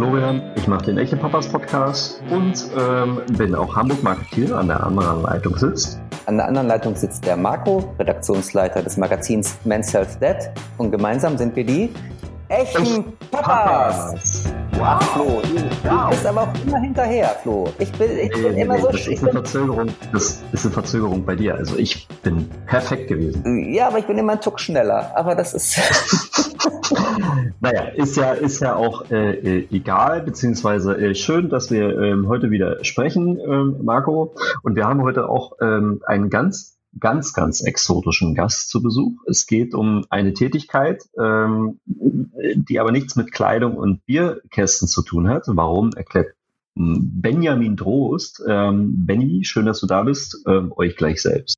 Florian, ich mache den Echte Papas Podcast und ähm, bin auch Hamburg-Marketeer. An der anderen Leitung sitzt. An der anderen Leitung sitzt der Marco, Redaktionsleiter des Magazins Men's Health Dead. Und gemeinsam sind wir die echten Papas. Wow, Flo, du, bist aber auch immer hinterher, Flo. Ich bin, ich bin nee, immer nee, so... Das ist, eine Verzögerung, das ist eine Verzögerung bei dir. Also ich bin perfekt gewesen. Ja, aber ich bin immer ein Tuck schneller. Aber das ist... naja, ist ja, ist ja auch äh, äh, egal, beziehungsweise äh, schön, dass wir ähm, heute wieder sprechen, ähm, Marco. Und wir haben heute auch ähm, einen ganz ganz, ganz exotischen Gast zu Besuch. Es geht um eine Tätigkeit, ähm, die aber nichts mit Kleidung und Bierkästen zu tun hat. Warum erklärt Benjamin Drost. Ähm, Benny, schön, dass du da bist. Ähm, euch gleich selbst.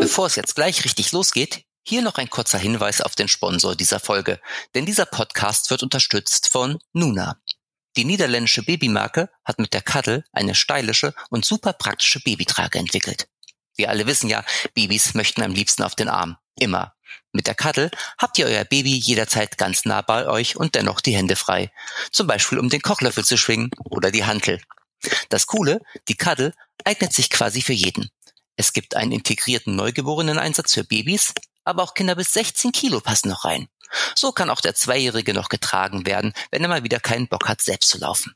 Bevor es jetzt gleich richtig losgeht, hier noch ein kurzer Hinweis auf den Sponsor dieser Folge, denn dieser Podcast wird unterstützt von Nuna. Die niederländische Babymarke hat mit der Cuddle eine stylische und super praktische Babytrage entwickelt. Wir alle wissen ja, Babys möchten am liebsten auf den Arm. Immer. Mit der Cuddle habt ihr euer Baby jederzeit ganz nah bei euch und dennoch die Hände frei. Zum Beispiel um den Kochlöffel zu schwingen oder die Hantel. Das Coole, die Cuddle eignet sich quasi für jeden. Es gibt einen integrierten Neugeborenen-Einsatz für Babys, aber auch Kinder bis 16 Kilo passen noch rein. So kann auch der Zweijährige noch getragen werden, wenn er mal wieder keinen Bock hat, selbst zu laufen.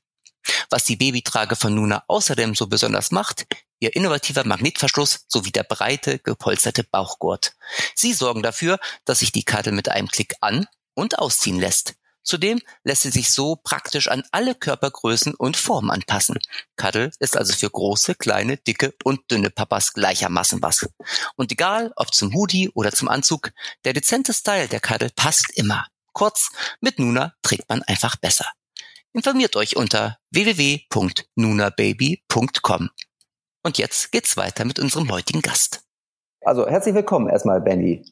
Was die Babytrage von Nuna außerdem so besonders macht, ihr innovativer Magnetverschluss sowie der breite, gepolsterte Bauchgurt. Sie sorgen dafür, dass sich die Karte mit einem Klick an- und ausziehen lässt. Zudem lässt sie sich so praktisch an alle Körpergrößen und Formen anpassen. Cuddle ist also für große, kleine, dicke und dünne Papas gleichermaßen was. Und egal, ob zum Hoodie oder zum Anzug, der dezente Style der Cuddle passt immer. Kurz, mit Nuna trägt man einfach besser. Informiert euch unter www.nunababy.com. Und jetzt geht's weiter mit unserem heutigen Gast. Also herzlich willkommen erstmal, Benny.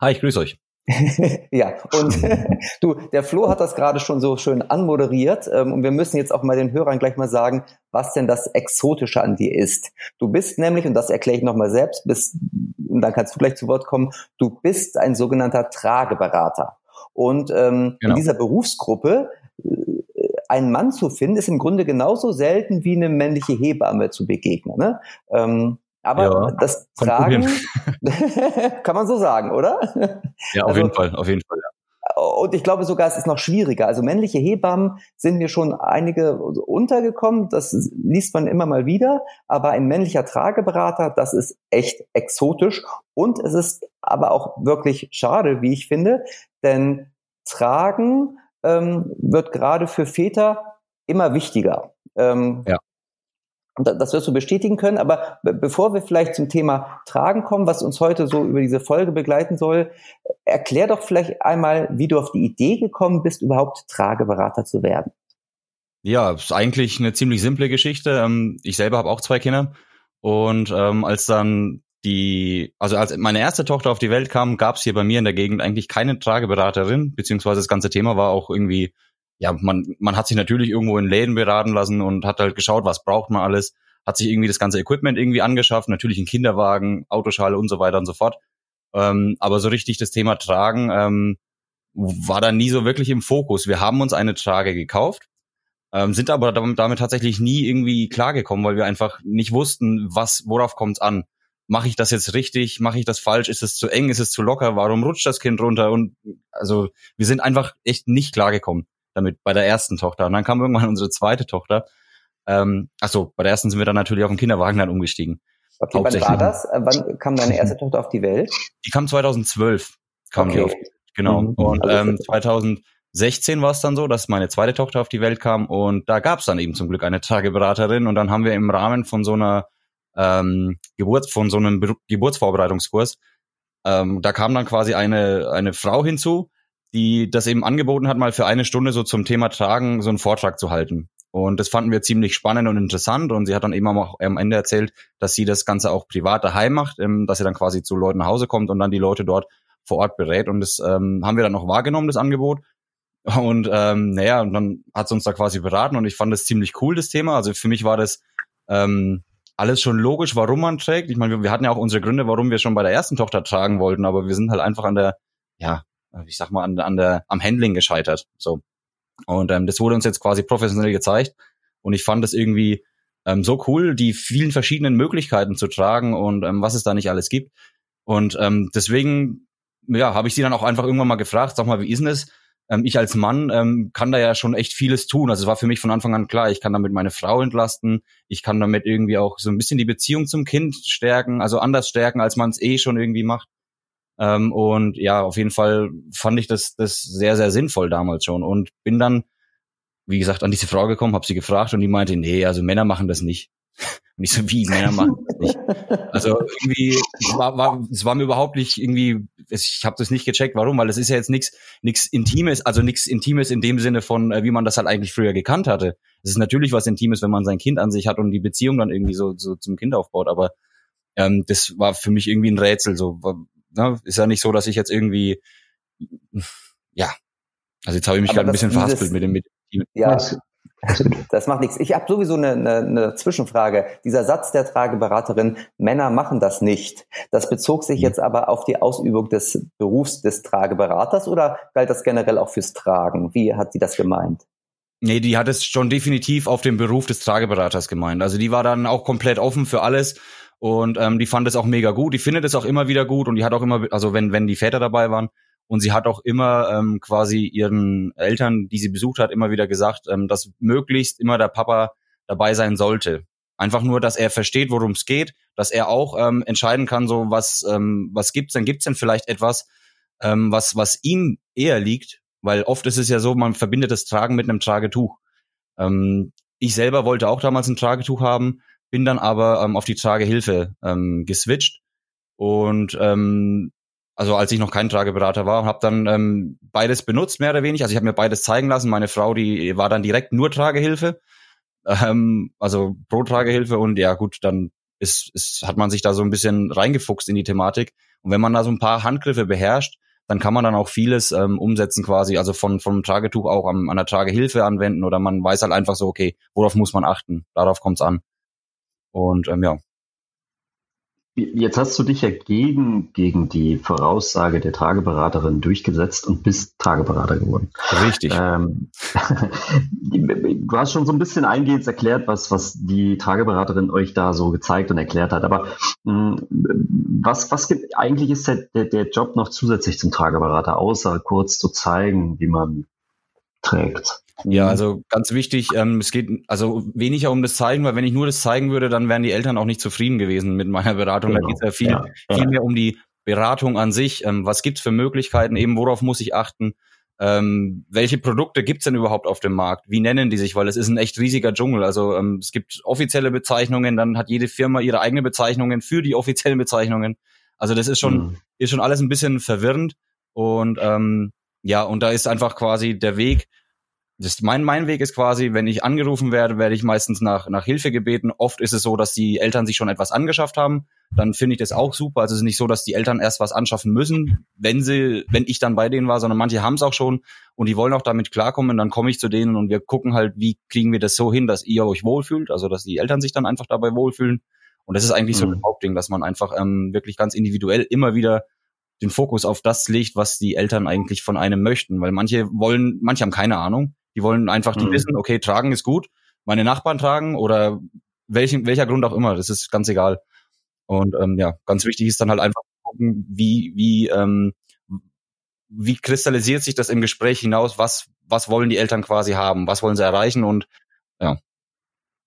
Hi, ich grüße euch. ja, und du, der Flo hat das gerade schon so schön anmoderiert ähm, und wir müssen jetzt auch mal den Hörern gleich mal sagen, was denn das Exotische an dir ist. Du bist nämlich, und das erkläre ich nochmal selbst, bist, und dann kannst du gleich zu Wort kommen, du bist ein sogenannter Trageberater. Und ähm, genau. in dieser Berufsgruppe äh, einen Mann zu finden, ist im Grunde genauso selten wie eine männliche Hebamme zu begegnen. Ne? Ähm, aber ja, das Tragen kann man so sagen, oder? Ja, auf also, jeden Fall, auf jeden Fall. Ja. Und ich glaube sogar, es ist noch schwieriger. Also männliche Hebammen sind mir schon einige untergekommen. Das liest man immer mal wieder. Aber ein männlicher Trageberater, das ist echt exotisch. Und es ist aber auch wirklich schade, wie ich finde. Denn Tragen ähm, wird gerade für Väter immer wichtiger. Ähm, ja. Das wirst du bestätigen können, aber bevor wir vielleicht zum Thema Tragen kommen, was uns heute so über diese Folge begleiten soll, erklär doch vielleicht einmal, wie du auf die Idee gekommen bist, überhaupt Trageberater zu werden. Ja, ist eigentlich eine ziemlich simple Geschichte. Ähm, ich selber habe auch zwei Kinder und ähm, als dann die, also als meine erste Tochter auf die Welt kam, gab es hier bei mir in der Gegend eigentlich keine Trageberaterin, beziehungsweise das ganze Thema war auch irgendwie ja, man, man hat sich natürlich irgendwo in Läden beraten lassen und hat halt geschaut, was braucht man alles, hat sich irgendwie das ganze Equipment irgendwie angeschafft, natürlich ein Kinderwagen, Autoschale und so weiter und so fort. Ähm, aber so richtig das Thema Tragen ähm, war da nie so wirklich im Fokus. Wir haben uns eine Trage gekauft, ähm, sind aber damit, damit tatsächlich nie irgendwie klargekommen, weil wir einfach nicht wussten, was, worauf kommt's an. Mache ich das jetzt richtig? Mache ich das falsch? Ist es zu eng? Ist es zu locker? Warum rutscht das Kind runter? Und also wir sind einfach echt nicht klargekommen damit bei der ersten Tochter. Und dann kam irgendwann unsere zweite Tochter. Ähm, achso, bei der ersten sind wir dann natürlich auf den Kinderwagen dann umgestiegen. Okay, wann war das? Wann kam deine erste Tochter auf die Welt? Die kam 2012. Kam okay. die auf, genau. Mhm. Und also ähm, 2016 war es dann so, dass meine zweite Tochter auf die Welt kam und da gab es dann eben zum Glück eine Tageberaterin und dann haben wir im Rahmen von so einer ähm, Geburt, von so einem Geburtsvorbereitungskurs, ähm, da kam dann quasi eine, eine Frau hinzu, die das eben angeboten hat, mal für eine Stunde so zum Thema Tragen so einen Vortrag zu halten. Und das fanden wir ziemlich spannend und interessant. Und sie hat dann eben auch am Ende erzählt, dass sie das Ganze auch privat daheim macht, ähm, dass sie dann quasi zu Leuten nach Hause kommt und dann die Leute dort vor Ort berät. Und das ähm, haben wir dann auch wahrgenommen, das Angebot. Und ähm, naja, und dann hat sie uns da quasi beraten und ich fand das ziemlich cool, das Thema. Also für mich war das ähm, alles schon logisch, warum man trägt. Ich meine, wir, wir hatten ja auch unsere Gründe, warum wir schon bei der ersten Tochter tragen wollten, aber wir sind halt einfach an der, ja, ich sag mal, an, an der, am Handling gescheitert. So. Und ähm, das wurde uns jetzt quasi professionell gezeigt. Und ich fand das irgendwie ähm, so cool, die vielen verschiedenen Möglichkeiten zu tragen und ähm, was es da nicht alles gibt. Und ähm, deswegen, ja, habe ich sie dann auch einfach irgendwann mal gefragt, sag mal, wie ist denn das? Ähm, ich als Mann ähm, kann da ja schon echt vieles tun. Also es war für mich von Anfang an klar, ich kann damit meine Frau entlasten, ich kann damit irgendwie auch so ein bisschen die Beziehung zum Kind stärken, also anders stärken, als man es eh schon irgendwie macht. Ähm, und ja, auf jeden Fall fand ich das, das sehr, sehr sinnvoll damals schon und bin dann, wie gesagt, an diese Frau gekommen, habe sie gefragt und die meinte, nee, also Männer machen das nicht. Und ich so, wie, Männer machen das nicht. Also irgendwie, es war, war, es war mir überhaupt nicht irgendwie, ich habe das nicht gecheckt, warum, weil es ist ja jetzt nichts nichts Intimes, also nichts Intimes in dem Sinne von, äh, wie man das halt eigentlich früher gekannt hatte. Es ist natürlich was Intimes, wenn man sein Kind an sich hat und die Beziehung dann irgendwie so, so zum Kind aufbaut, aber ähm, das war für mich irgendwie ein Rätsel. So, ne? ist ja nicht so, dass ich jetzt irgendwie, ja, also jetzt habe ich mich gerade ein bisschen verhaspelt mit dem, mit dem Ja, das macht nichts. Ich habe sowieso eine, eine, eine Zwischenfrage. Dieser Satz der Trageberaterin, Männer machen das nicht, das bezog sich mhm. jetzt aber auf die Ausübung des Berufs des Trageberaters oder galt das generell auch fürs Tragen? Wie hat sie das gemeint? Nee, die hat es schon definitiv auf den Beruf des Trageberaters gemeint. Also die war dann auch komplett offen für alles und ähm, die fand es auch mega gut. Die findet es auch immer wieder gut und die hat auch immer, also wenn, wenn die Väter dabei waren, und sie hat auch immer ähm, quasi ihren Eltern, die sie besucht hat, immer wieder gesagt, ähm, dass möglichst immer der Papa dabei sein sollte. Einfach nur, dass er versteht, worum es geht, dass er auch ähm, entscheiden kann, so was ähm, was gibt's denn? Gibt's denn vielleicht etwas, ähm, was was ihm eher liegt? Weil oft ist es ja so, man verbindet das Tragen mit einem Tragetuch. Ähm, ich selber wollte auch damals ein Tragetuch haben, bin dann aber ähm, auf die Tragehilfe ähm, geswitcht und ähm, also als ich noch kein Trageberater war, habe dann ähm, beides benutzt, mehr oder weniger. Also ich habe mir beides zeigen lassen. Meine Frau, die war dann direkt nur Tragehilfe, ähm, also pro Tragehilfe. Und ja gut, dann ist, ist, hat man sich da so ein bisschen reingefuchst in die Thematik. Und wenn man da so ein paar Handgriffe beherrscht, dann kann man dann auch vieles ähm, umsetzen quasi, also von vom Tragetuch auch an, an der Tragehilfe anwenden oder man weiß halt einfach so, okay, worauf muss man achten? Darauf kommt's an. Und ähm, ja, Jetzt hast du dich ja gegen, gegen die Voraussage der Trageberaterin durchgesetzt und bist Trageberater geworden. Richtig. Ähm, du hast schon so ein bisschen eingehend erklärt, was, was die Trageberaterin euch da so gezeigt und erklärt hat. Aber mh, hm, was, was gibt, eigentlich ist der, der, der Job noch zusätzlich zum Trageberater, außer kurz zu zeigen, wie man trägt? Ja, mhm. also ganz wichtig, ähm, es geht also weniger um das Zeigen, weil wenn ich nur das zeigen würde, dann wären die Eltern auch nicht zufrieden gewesen mit meiner Beratung. Genau. Da geht es ja viel, ja, ja. viel mehr um die Beratung an sich. Ähm, was gibt's für Möglichkeiten? Eben worauf muss ich achten? Ähm, welche Produkte gibt's denn überhaupt auf dem Markt? Wie nennen die sich? Weil es ist ein echt riesiger Dschungel. Also ähm, es gibt offizielle Bezeichnungen, dann hat jede Firma ihre eigene Bezeichnungen für die offiziellen Bezeichnungen. Also das ist schon, mhm. ist schon alles ein bisschen verwirrend. Und ähm, ja, und da ist einfach quasi der Weg, das, mein, mein Weg ist quasi, wenn ich angerufen werde, werde ich meistens nach, nach Hilfe gebeten. Oft ist es so, dass die Eltern sich schon etwas angeschafft haben. Dann finde ich das auch super. Also es ist nicht so, dass die Eltern erst was anschaffen müssen, wenn sie, wenn ich dann bei denen war, sondern manche haben es auch schon und die wollen auch damit klarkommen. Dann komme ich zu denen und wir gucken halt, wie kriegen wir das so hin, dass ihr euch wohlfühlt, also dass die Eltern sich dann einfach dabei wohlfühlen. Und das ist eigentlich mhm. so ein Hauptding, dass man einfach ähm, wirklich ganz individuell immer wieder den Fokus auf das legt, was die Eltern eigentlich von einem möchten. Weil manche wollen, manche haben keine Ahnung die wollen einfach die mhm. wissen, okay, tragen ist gut, meine Nachbarn tragen oder welchen, welcher Grund auch immer, das ist ganz egal. Und ähm, ja, ganz wichtig ist dann halt einfach gucken, wie, wie, ähm, wie kristallisiert sich das im Gespräch hinaus, was, was wollen die Eltern quasi haben, was wollen sie erreichen und ja.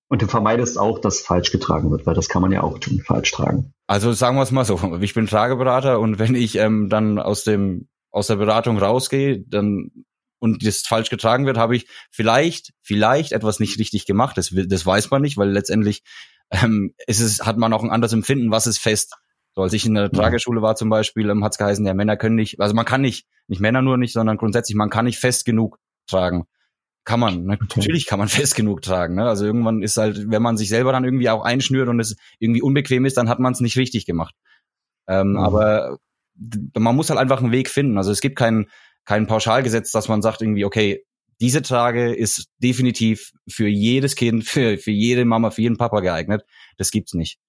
Und du vermeidest auch, dass falsch getragen wird, weil das kann man ja auch tun, falsch tragen. Also sagen wir es mal so, ich bin Trageberater und wenn ich ähm, dann aus dem aus der Beratung rausgehe, dann und das falsch getragen wird, habe ich vielleicht, vielleicht etwas nicht richtig gemacht. Das, das weiß man nicht, weil letztendlich ähm, ist es, hat man auch ein anderes Empfinden, was ist fest. So, als ich in der Trageschule war zum Beispiel, ähm, hat es geheißen, ja, Männer können nicht, also man kann nicht, nicht Männer nur nicht, sondern grundsätzlich, man kann nicht fest genug tragen. Kann man, ne? okay. natürlich kann man fest genug tragen. Ne? Also irgendwann ist halt, wenn man sich selber dann irgendwie auch einschnürt und es irgendwie unbequem ist, dann hat man es nicht richtig gemacht. Ähm, mhm. Aber man muss halt einfach einen Weg finden. Also es gibt keinen, kein Pauschalgesetz, dass man sagt irgendwie, okay, diese Trage ist definitiv für jedes Kind, für, für jede Mama, für jeden Papa geeignet. Das gibt's nicht.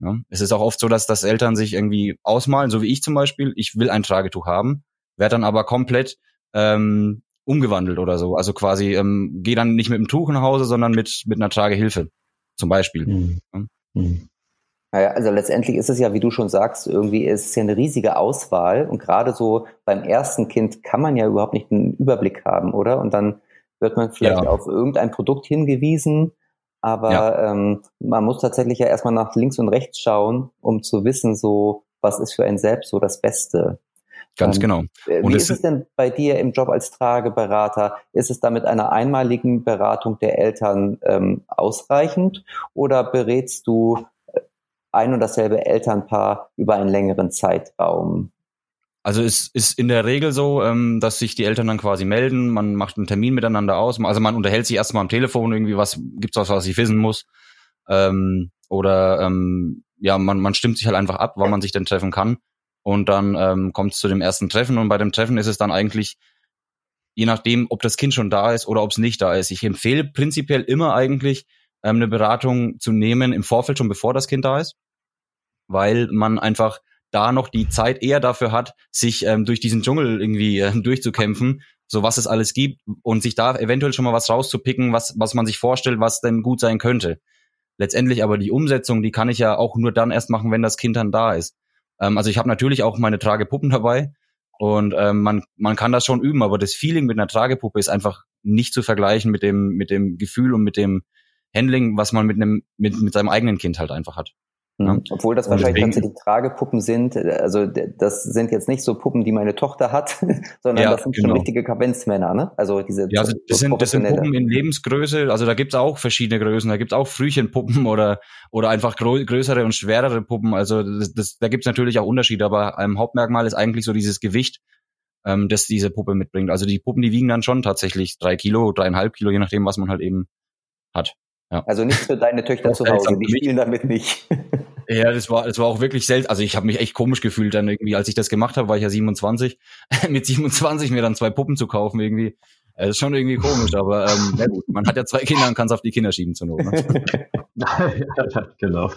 Ja? Es ist auch oft so, dass, dass Eltern sich irgendwie ausmalen, so wie ich zum Beispiel, ich will ein Tragetuch haben, werde dann aber komplett ähm, umgewandelt oder so. Also quasi, ähm, geh dann nicht mit dem Tuch nach Hause, sondern mit, mit einer Tragehilfe, zum Beispiel. Mhm. Mhm. Naja, also letztendlich ist es ja, wie du schon sagst, irgendwie ist es ja eine riesige Auswahl und gerade so beim ersten Kind kann man ja überhaupt nicht einen Überblick haben, oder? Und dann wird man vielleicht ja. auf irgendein Produkt hingewiesen, aber ja. ähm, man muss tatsächlich ja erstmal nach links und rechts schauen, um zu wissen, so was ist für einen selbst so das Beste. Ganz ähm, genau. Äh, und wie ist es denn bei dir im Job als Trageberater? Ist es da mit einer einmaligen Beratung der Eltern ähm, ausreichend oder berätst du ein und dasselbe Elternpaar über einen längeren Zeitraum? Also es ist in der Regel so, ähm, dass sich die Eltern dann quasi melden, man macht einen Termin miteinander aus, also man unterhält sich erstmal am Telefon irgendwie, was gibt's was, was ich wissen muss. Ähm, oder ähm, ja, man, man stimmt sich halt einfach ab, wann man sich denn treffen kann. Und dann kommt es zu dem ersten Treffen und bei dem Treffen ist es dann eigentlich, je nachdem, ob das Kind schon da ist oder ob es nicht da ist. Ich empfehle prinzipiell immer eigentlich, eine Beratung zu nehmen im Vorfeld schon bevor das Kind da ist, weil man einfach da noch die Zeit eher dafür hat, sich ähm, durch diesen Dschungel irgendwie äh, durchzukämpfen, so was es alles gibt und sich da eventuell schon mal was rauszupicken, was, was man sich vorstellt, was denn gut sein könnte. Letztendlich aber die Umsetzung, die kann ich ja auch nur dann erst machen, wenn das Kind dann da ist. Ähm, also ich habe natürlich auch meine Tragepuppen dabei und ähm, man, man kann das schon üben, aber das Feeling mit einer Tragepuppe ist einfach nicht zu vergleichen mit dem, mit dem Gefühl und mit dem Handling, was man mit einem, mit, mit seinem eigenen Kind halt einfach hat. Ja. Mhm. Obwohl das wahrscheinlich deswegen, tatsächlich Tragepuppen sind. Also das sind jetzt nicht so Puppen, die meine Tochter hat, sondern ja, das sind genau. schon richtige Kavenzmänner, ne? Also diese ja, also das, sind, das sind Puppen in Lebensgröße. Also da gibt's auch verschiedene Größen. Da gibt's auch Frühchenpuppen oder oder einfach größere und schwerere Puppen. Also das, das, da gibt's natürlich auch Unterschiede, aber ein Hauptmerkmal ist eigentlich so dieses Gewicht, ähm, das diese Puppe mitbringt. Also die Puppen, die wiegen dann schon tatsächlich drei Kilo, dreieinhalb Kilo, je nachdem, was man halt eben hat. Ja. Also nicht für deine Töchter zu Hause, die spielen damit nicht. Ja, das war, das war auch wirklich selten. Also ich habe mich echt komisch gefühlt dann irgendwie, als ich das gemacht habe, war ich ja 27. Mit 27 mir dann zwei Puppen zu kaufen irgendwie. Das ist schon irgendwie komisch, aber ähm, na gut, man hat ja zwei Kinder und kann es auf die Kinder schieben zur Not. Ne? genau.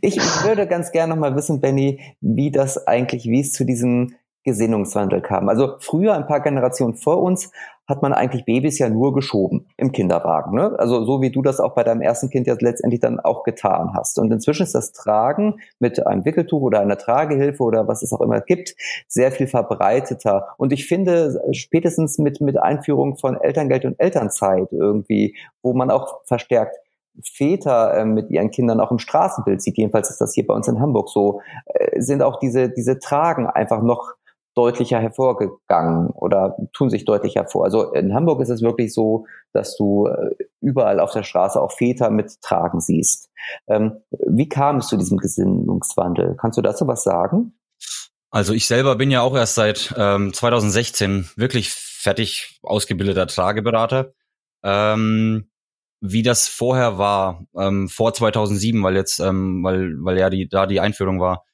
Ich würde ganz gerne noch mal wissen, Benny, wie das eigentlich, wie es zu diesem Gesinnungswandel kam. Also früher, ein paar Generationen vor uns, hat man eigentlich Babys ja nur geschoben im Kinderwagen. Ne? Also so wie du das auch bei deinem ersten Kind ja letztendlich dann auch getan hast. Und inzwischen ist das Tragen mit einem Wickeltuch oder einer Tragehilfe oder was es auch immer gibt, sehr viel verbreiteter. Und ich finde, spätestens mit, mit Einführung von Elterngeld und Elternzeit irgendwie, wo man auch verstärkt Väter äh, mit ihren Kindern auch im Straßenbild sieht, jedenfalls ist das hier bei uns in Hamburg so, äh, sind auch diese, diese Tragen einfach noch deutlicher hervorgegangen oder tun sich deutlich hervor. Also in Hamburg ist es wirklich so, dass du äh, überall auf der Straße auch Väter mittragen siehst. Ähm, wie kam es zu diesem Gesinnungswandel? Kannst du dazu was sagen? Also ich selber bin ja auch erst seit ähm, 2016 wirklich fertig ausgebildeter Trageberater. Ähm, wie das vorher war, ähm, vor 2007, weil jetzt, ähm, weil, weil ja die, da die Einführung war,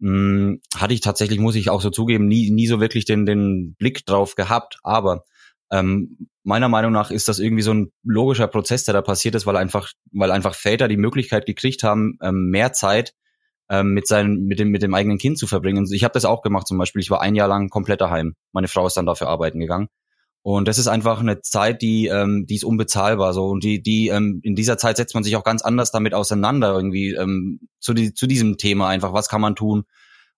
mh, hm, hatte ich tatsächlich, muss ich auch so zugeben, nie, nie so wirklich den, den Blick drauf gehabt. Aber ähm, meiner Meinung nach ist das irgendwie so ein logischer Prozess, der da passiert ist, weil einfach, weil einfach Väter die Möglichkeit gekriegt haben, ähm, mehr Zeit ähm, mit seinem, mit dem, mit dem eigenen Kind zu verbringen. Ich habe das auch gemacht zum Beispiel. Ich war ein Jahr lang komplett daheim. Meine Frau ist dann dafür arbeiten gegangen. Und das ist einfach eine Zeit, die, ähm, die ist unbezahlbar so. Und die, die, ähm, in dieser Zeit setzt man sich auch ganz anders damit auseinander, irgendwie, ähm, zu, die, zu diesem Thema einfach, was kann man tun?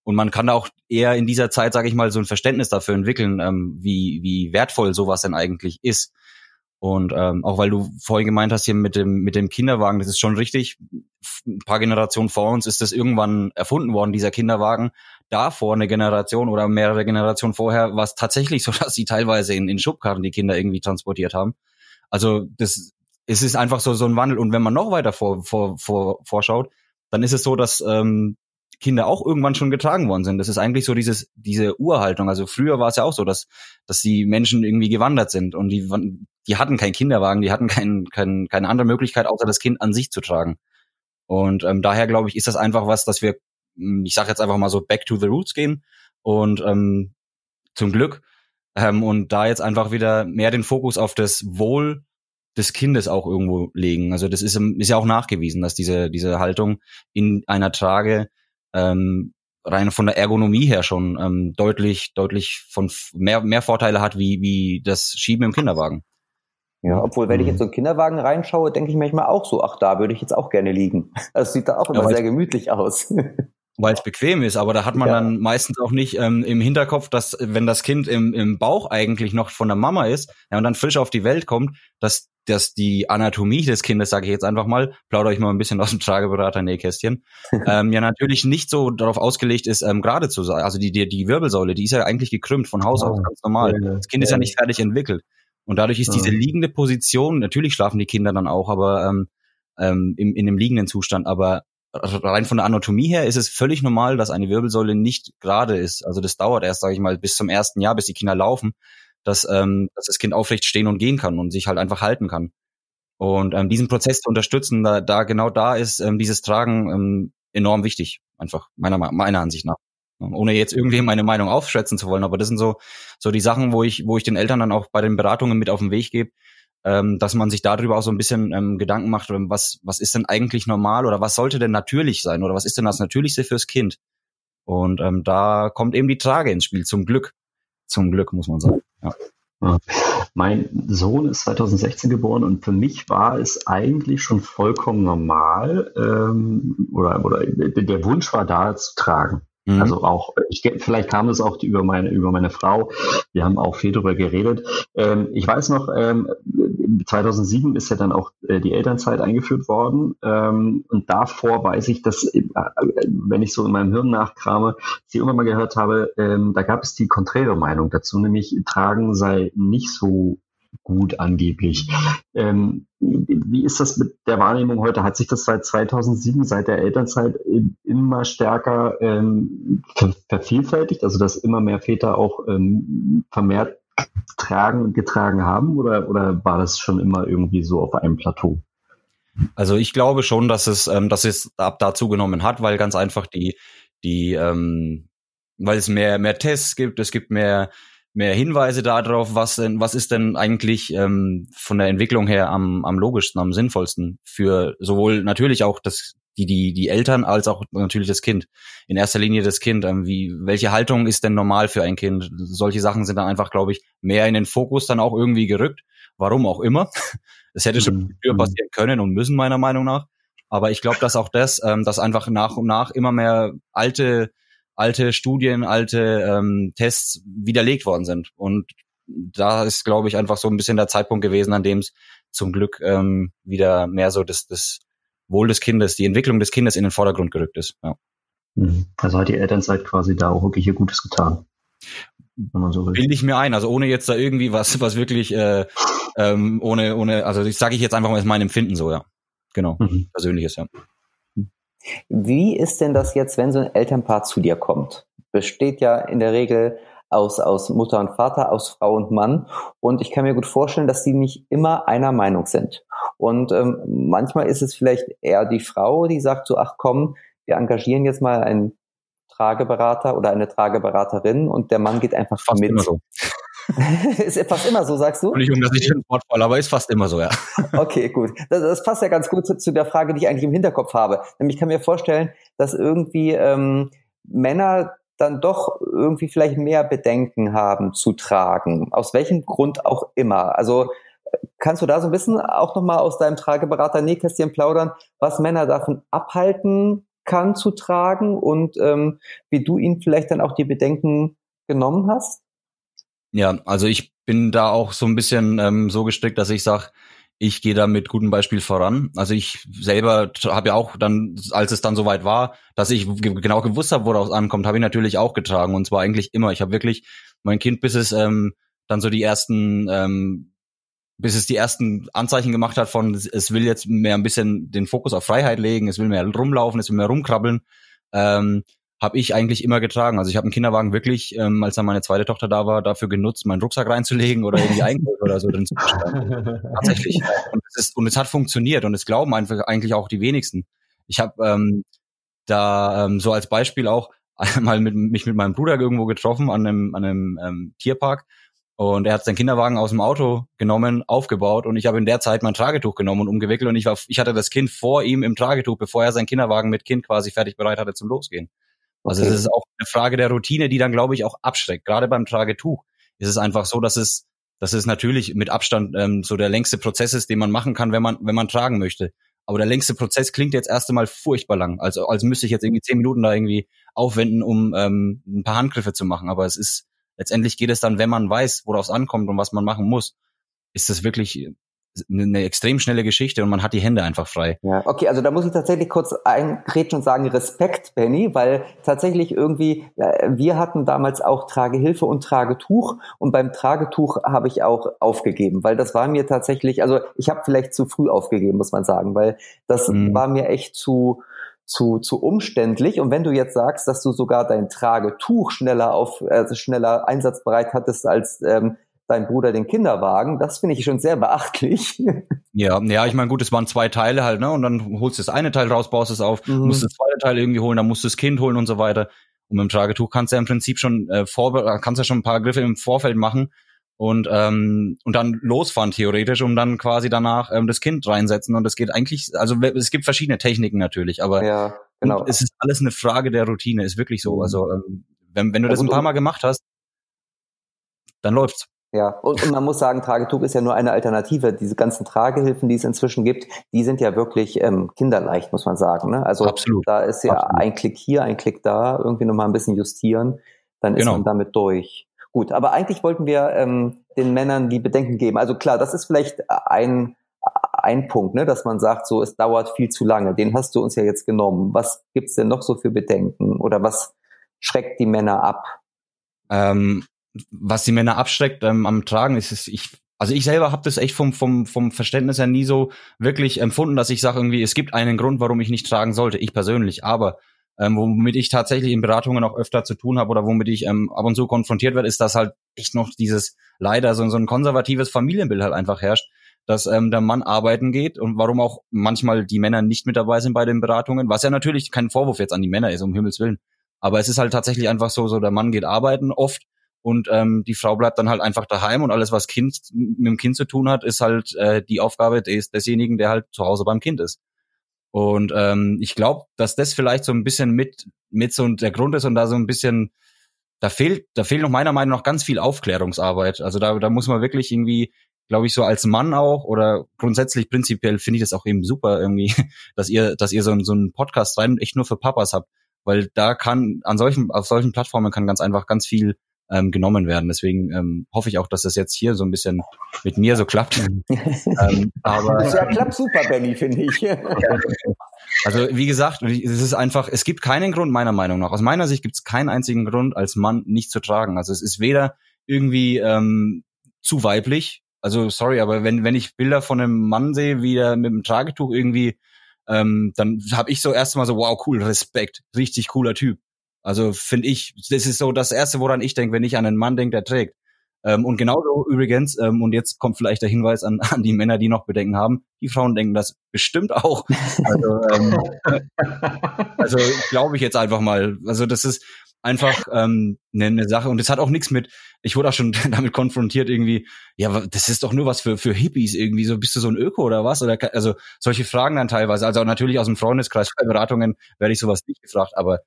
Und man kann auch eher in dieser Zeit, sage ich mal, so ein Verständnis dafür entwickeln, ähm, wie, wie wertvoll sowas denn eigentlich ist. Und ähm, auch weil du vorhin gemeint hast hier mit dem mit dem Kinderwagen, das ist schon richtig. Ein paar Generationen vor uns ist das irgendwann erfunden worden, dieser Kinderwagen davor eine Generation oder mehrere Generationen vorher war es tatsächlich so, dass sie teilweise in, in Schubkarren die Kinder irgendwie transportiert haben. Also das es ist einfach so so ein Wandel. Und wenn man noch weiter vor, vor, vor, vorschaut, dann ist es so, dass ähm, Kinder auch irgendwann schon getragen worden sind. Das ist eigentlich so dieses diese Urhaltung. Also früher war es ja auch so, dass dass die Menschen irgendwie gewandert sind und die die hatten keinen Kinderwagen, die hatten kein, kein, keine andere Möglichkeit, außer das Kind an sich zu tragen. Und ähm, daher glaube ich, ist das einfach was, dass wir ich sage jetzt einfach mal so, back to the roots gehen und ähm, zum Glück ähm, und da jetzt einfach wieder mehr den Fokus auf das Wohl des Kindes auch irgendwo legen. Also das ist, ist ja auch nachgewiesen, dass diese, diese Haltung in einer Trage ähm, rein von der Ergonomie her schon ähm, deutlich, deutlich von mehr, mehr Vorteile hat wie, wie das Schieben im Kinderwagen. Ja, obwohl, wenn ich jetzt so einen Kinderwagen reinschaue, denke ich manchmal auch so, ach, da würde ich jetzt auch gerne liegen. Das sieht da auch immer ja, sehr gemütlich aus. Weil es bequem ist, aber da hat man ja. dann meistens auch nicht ähm, im Hinterkopf, dass wenn das Kind im, im Bauch eigentlich noch von der Mama ist ja, und dann frisch auf die Welt kommt, dass, dass die Anatomie des Kindes, sage ich jetzt einfach mal, plaudere ich mal ein bisschen aus dem Trageberater-Nähkästchen, ähm, ja natürlich nicht so darauf ausgelegt ist, ähm, gerade zu sein. Also die, die, die Wirbelsäule, die ist ja eigentlich gekrümmt von Haus oh. aus, ganz normal. Das Kind ist ja nicht fertig entwickelt. Und dadurch ist diese liegende Position, natürlich schlafen die Kinder dann auch, aber ähm, ähm, im, in dem liegenden Zustand, aber rein von der Anatomie her ist es völlig normal, dass eine Wirbelsäule nicht gerade ist. Also das dauert erst, sage ich mal, bis zum ersten Jahr, bis die Kinder laufen, dass, ähm, dass das Kind aufrecht stehen und gehen kann und sich halt einfach halten kann. Und ähm, diesen Prozess zu unterstützen, da, da genau da ist ähm, dieses Tragen ähm, enorm wichtig, einfach meiner meiner Ansicht nach. Ohne jetzt irgendwie meine Meinung aufschätzen zu wollen, aber das sind so so die Sachen, wo ich wo ich den Eltern dann auch bei den Beratungen mit auf den Weg gebe, ähm, dass man sich darüber auch so ein bisschen ähm, Gedanken macht, ähm, was, was ist denn eigentlich normal oder was sollte denn natürlich sein oder was ist denn das Natürlichste fürs Kind? Und ähm, da kommt eben die Trage ins Spiel, zum Glück. Zum Glück, muss man sagen. Ja. Ja. Mein Sohn ist 2016 geboren und für mich war es eigentlich schon vollkommen normal ähm, oder, oder der Wunsch war da zu tragen. Mhm. Also auch, ich, vielleicht kam es auch über meine, über meine Frau. Wir haben auch viel darüber geredet. Ähm, ich weiß noch, ähm, 2007 ist ja dann auch äh, die Elternzeit eingeführt worden. Ähm, und davor weiß ich, dass, äh, wenn ich so in meinem Hirn nachkrame, ich immer mal gehört habe, ähm, da gab es die konträre Meinung dazu, nämlich Tragen sei nicht so gut angeblich. Ähm, wie ist das mit der Wahrnehmung heute? Hat sich das seit 2007, seit der Elternzeit immer stärker ähm, vervielfältigt? Also dass immer mehr Väter auch ähm, vermehrt tragen getragen haben? Oder, oder war das schon immer irgendwie so auf einem Plateau? Also ich glaube schon, dass es, ähm, dass es ab da zugenommen hat, weil ganz einfach die, die, ähm, weil es mehr, mehr Tests gibt, es gibt mehr mehr Hinweise darauf, was denn, was ist denn eigentlich ähm, von der Entwicklung her am, am logischsten, am sinnvollsten für sowohl natürlich auch das die die die Eltern als auch natürlich das Kind. In erster Linie das Kind. Ähm, wie welche Haltung ist denn normal für ein Kind? Solche Sachen sind dann einfach, glaube ich, mehr in den Fokus dann auch irgendwie gerückt. Warum auch immer. Es hätte schon früher mhm. passieren können und müssen meiner Meinung nach. Aber ich glaube, dass auch das, ähm, dass einfach nach und nach immer mehr alte alte Studien, alte ähm, Tests widerlegt worden sind. Und da ist, glaube ich, einfach so ein bisschen der Zeitpunkt gewesen, an dem es zum Glück ähm, wieder mehr so das, das Wohl des Kindes, die Entwicklung des Kindes in den Vordergrund gerückt ist. Ja. Mhm. Also hat die Elternzeit quasi da auch wirklich ihr Gutes getan. So Bilde ich mir ein, also ohne jetzt da irgendwie was, was wirklich äh, ähm, ohne, ohne, also ich sage ich jetzt einfach mal ist mein Empfinden so, ja. Genau, mhm. persönliches, ja. Wie ist denn das jetzt, wenn so ein Elternpaar zu dir kommt? Besteht ja in der Regel aus, aus Mutter und Vater, aus Frau und Mann. Und ich kann mir gut vorstellen, dass die nicht immer einer Meinung sind. Und ähm, manchmal ist es vielleicht eher die Frau, die sagt so, ach komm, wir engagieren jetzt mal einen Trageberater oder eine Trageberaterin und der Mann geht einfach Fast mit. So. ist fast immer so, sagst du? Entschuldigung, dass ich den Wort fall, aber ist fast immer so, ja. okay, gut. Das, das passt ja ganz gut zu, zu, der Frage, die ich eigentlich im Hinterkopf habe. Nämlich kann mir vorstellen, dass irgendwie ähm, Männer dann doch irgendwie vielleicht mehr Bedenken haben zu tragen. Aus welchem Grund auch immer. Also kannst du da so ein bisschen auch nochmal aus deinem Trageberater Nähkästchen plaudern, was Männer davon abhalten kann zu tragen und ähm, wie du ihnen vielleicht dann auch die Bedenken genommen hast? Ja, also ich bin da auch so ein bisschen ähm, so gestrickt, dass ich sage, ich gehe da mit gutem Beispiel voran. Also ich selber habe ja auch dann, als es dann soweit war, dass ich genau gewusst habe, woraus ankommt, habe ich natürlich auch getragen und zwar eigentlich immer. Ich habe wirklich mein Kind, bis es ähm, dann so die ersten, ähm, bis es die ersten Anzeichen gemacht hat von, es will jetzt mehr ein bisschen den Fokus auf Freiheit legen, es will mehr rumlaufen, es will mehr rumkrabbeln. Ähm, habe ich eigentlich immer getragen. Also ich habe einen Kinderwagen wirklich, ähm, als dann meine zweite Tochter da war, dafür genutzt, meinen Rucksack reinzulegen oder irgendwie Einkäufe oder so drin zu bestellen. Tatsächlich. Und es, ist, und es hat funktioniert und es glauben einfach eigentlich auch die wenigsten. Ich habe ähm, da ähm, so als Beispiel auch einmal mit, mich mit meinem Bruder irgendwo getroffen an einem, an einem ähm, Tierpark und er hat seinen Kinderwagen aus dem Auto genommen, aufgebaut und ich habe in der Zeit mein Tragetuch genommen und umgewickelt und ich war, ich hatte das Kind vor ihm im Tragetuch, bevor er seinen Kinderwagen mit Kind quasi fertig bereit hatte zum Losgehen. Also es ist auch eine Frage der Routine, die dann, glaube ich, auch abschreckt. Gerade beim Tragetuch ist es einfach so, dass es, dass es natürlich mit Abstand ähm, so der längste Prozess ist, den man machen kann, wenn man, wenn man tragen möchte. Aber der längste Prozess klingt jetzt erst einmal furchtbar lang. Also als müsste ich jetzt irgendwie zehn Minuten da irgendwie aufwenden, um ähm, ein paar Handgriffe zu machen. Aber es ist, letztendlich geht es dann, wenn man weiß, worauf es ankommt und was man machen muss, ist das wirklich eine extrem schnelle Geschichte und man hat die Hände einfach frei. Ja, okay, also da muss ich tatsächlich kurz eingrätschen und sagen Respekt, Benny, weil tatsächlich irgendwie, wir hatten damals auch Tragehilfe und Tragetuch und beim Tragetuch habe ich auch aufgegeben, weil das war mir tatsächlich, also ich habe vielleicht zu früh aufgegeben, muss man sagen, weil das mhm. war mir echt zu, zu, zu umständlich. Und wenn du jetzt sagst, dass du sogar dein Tragetuch schneller auf, also schneller einsatzbereit hattest als ähm, dein Bruder den Kinderwagen. Das finde ich schon sehr beachtlich. Ja, ja, ich meine, gut, es waren zwei Teile halt, ne? Und dann holst du das eine Teil raus, baust es auf, mhm. musst das zweite Teil irgendwie holen, dann musst du das Kind holen und so weiter. Und mit dem Tragetuch kannst du ja im Prinzip schon äh, vor, kannst ja schon ein paar Griffe im Vorfeld machen und ähm, und dann losfahren theoretisch, um dann quasi danach ähm, das Kind reinsetzen. Und das geht eigentlich, also es gibt verschiedene Techniken natürlich, aber ja, genau. es ist alles eine Frage der Routine, ist wirklich so. Also ähm, wenn, wenn du das ein paar Mal gemacht hast, dann läuft's. Ja, und, und man muss sagen, Tragetuch ist ja nur eine Alternative. Diese ganzen Tragehilfen, die es inzwischen gibt, die sind ja wirklich ähm, kinderleicht, muss man sagen. Ne? Also Absolut. da ist ja Absolut. ein Klick hier, ein Klick da, irgendwie nochmal ein bisschen justieren, dann ist genau. man damit durch. Gut, aber eigentlich wollten wir ähm, den Männern die Bedenken geben. Also klar, das ist vielleicht ein, ein Punkt, ne, dass man sagt, so es dauert viel zu lange. Den hast du uns ja jetzt genommen. Was gibt's denn noch so für Bedenken oder was schreckt die Männer ab? Ähm, was die Männer abschreckt ähm, am Tragen, ist es, ich, also ich selber habe das echt vom, vom, vom Verständnis her nie so wirklich empfunden, dass ich sage irgendwie, es gibt einen Grund, warum ich nicht tragen sollte, ich persönlich. Aber ähm, womit ich tatsächlich in Beratungen auch öfter zu tun habe oder womit ich ähm, ab und zu konfrontiert werde, ist, dass halt echt noch dieses leider so, so ein konservatives Familienbild halt einfach herrscht, dass ähm, der Mann arbeiten geht und warum auch manchmal die Männer nicht mit dabei sind bei den Beratungen, was ja natürlich kein Vorwurf jetzt an die Männer ist, um Himmels Willen. Aber es ist halt tatsächlich einfach so, so der Mann geht arbeiten oft und ähm, die Frau bleibt dann halt einfach daheim und alles, was Kind mit dem Kind zu tun hat, ist halt äh, die Aufgabe des, desjenigen, der halt zu Hause beim Kind ist. Und ähm, ich glaube, dass das vielleicht so ein bisschen mit mit so der Grund ist und da so ein bisschen da fehlt da fehlt noch meiner Meinung nach ganz viel Aufklärungsarbeit. Also da da muss man wirklich irgendwie glaube ich so als Mann auch oder grundsätzlich prinzipiell finde ich das auch eben super irgendwie, dass ihr dass ihr so, so einen Podcast rein echt nur für Papas habt, weil da kann an solchen auf solchen Plattformen kann ganz einfach ganz viel ähm, genommen werden. Deswegen ähm, hoffe ich auch, dass das jetzt hier so ein bisschen mit mir so klappt. ähm, aber ja, klappt super, Benny, finde ich. also wie gesagt, es ist einfach, es gibt keinen Grund meiner Meinung nach. Aus meiner Sicht gibt es keinen einzigen Grund, als Mann nicht zu tragen. Also es ist weder irgendwie ähm, zu weiblich. Also sorry, aber wenn wenn ich Bilder von einem Mann sehe, wie er mit dem Tragetuch irgendwie ähm, dann habe ich so erstmal so, wow, cool, Respekt, richtig cooler Typ. Also finde ich, das ist so das Erste, woran ich denke, wenn ich an einen Mann denke, der trägt. Ähm, und genauso übrigens, ähm, und jetzt kommt vielleicht der Hinweis an, an die Männer, die noch Bedenken haben, die Frauen denken das bestimmt auch. Also, ähm, also glaube ich jetzt einfach mal. Also das ist einfach ähm, eine, eine Sache und das hat auch nichts mit, ich wurde auch schon damit konfrontiert irgendwie, ja, das ist doch nur was für, für Hippies irgendwie, so bist du so ein Öko oder was? Oder also solche Fragen dann teilweise. Also natürlich aus dem Freundeskreis bei Beratungen werde ich sowas nicht gefragt, aber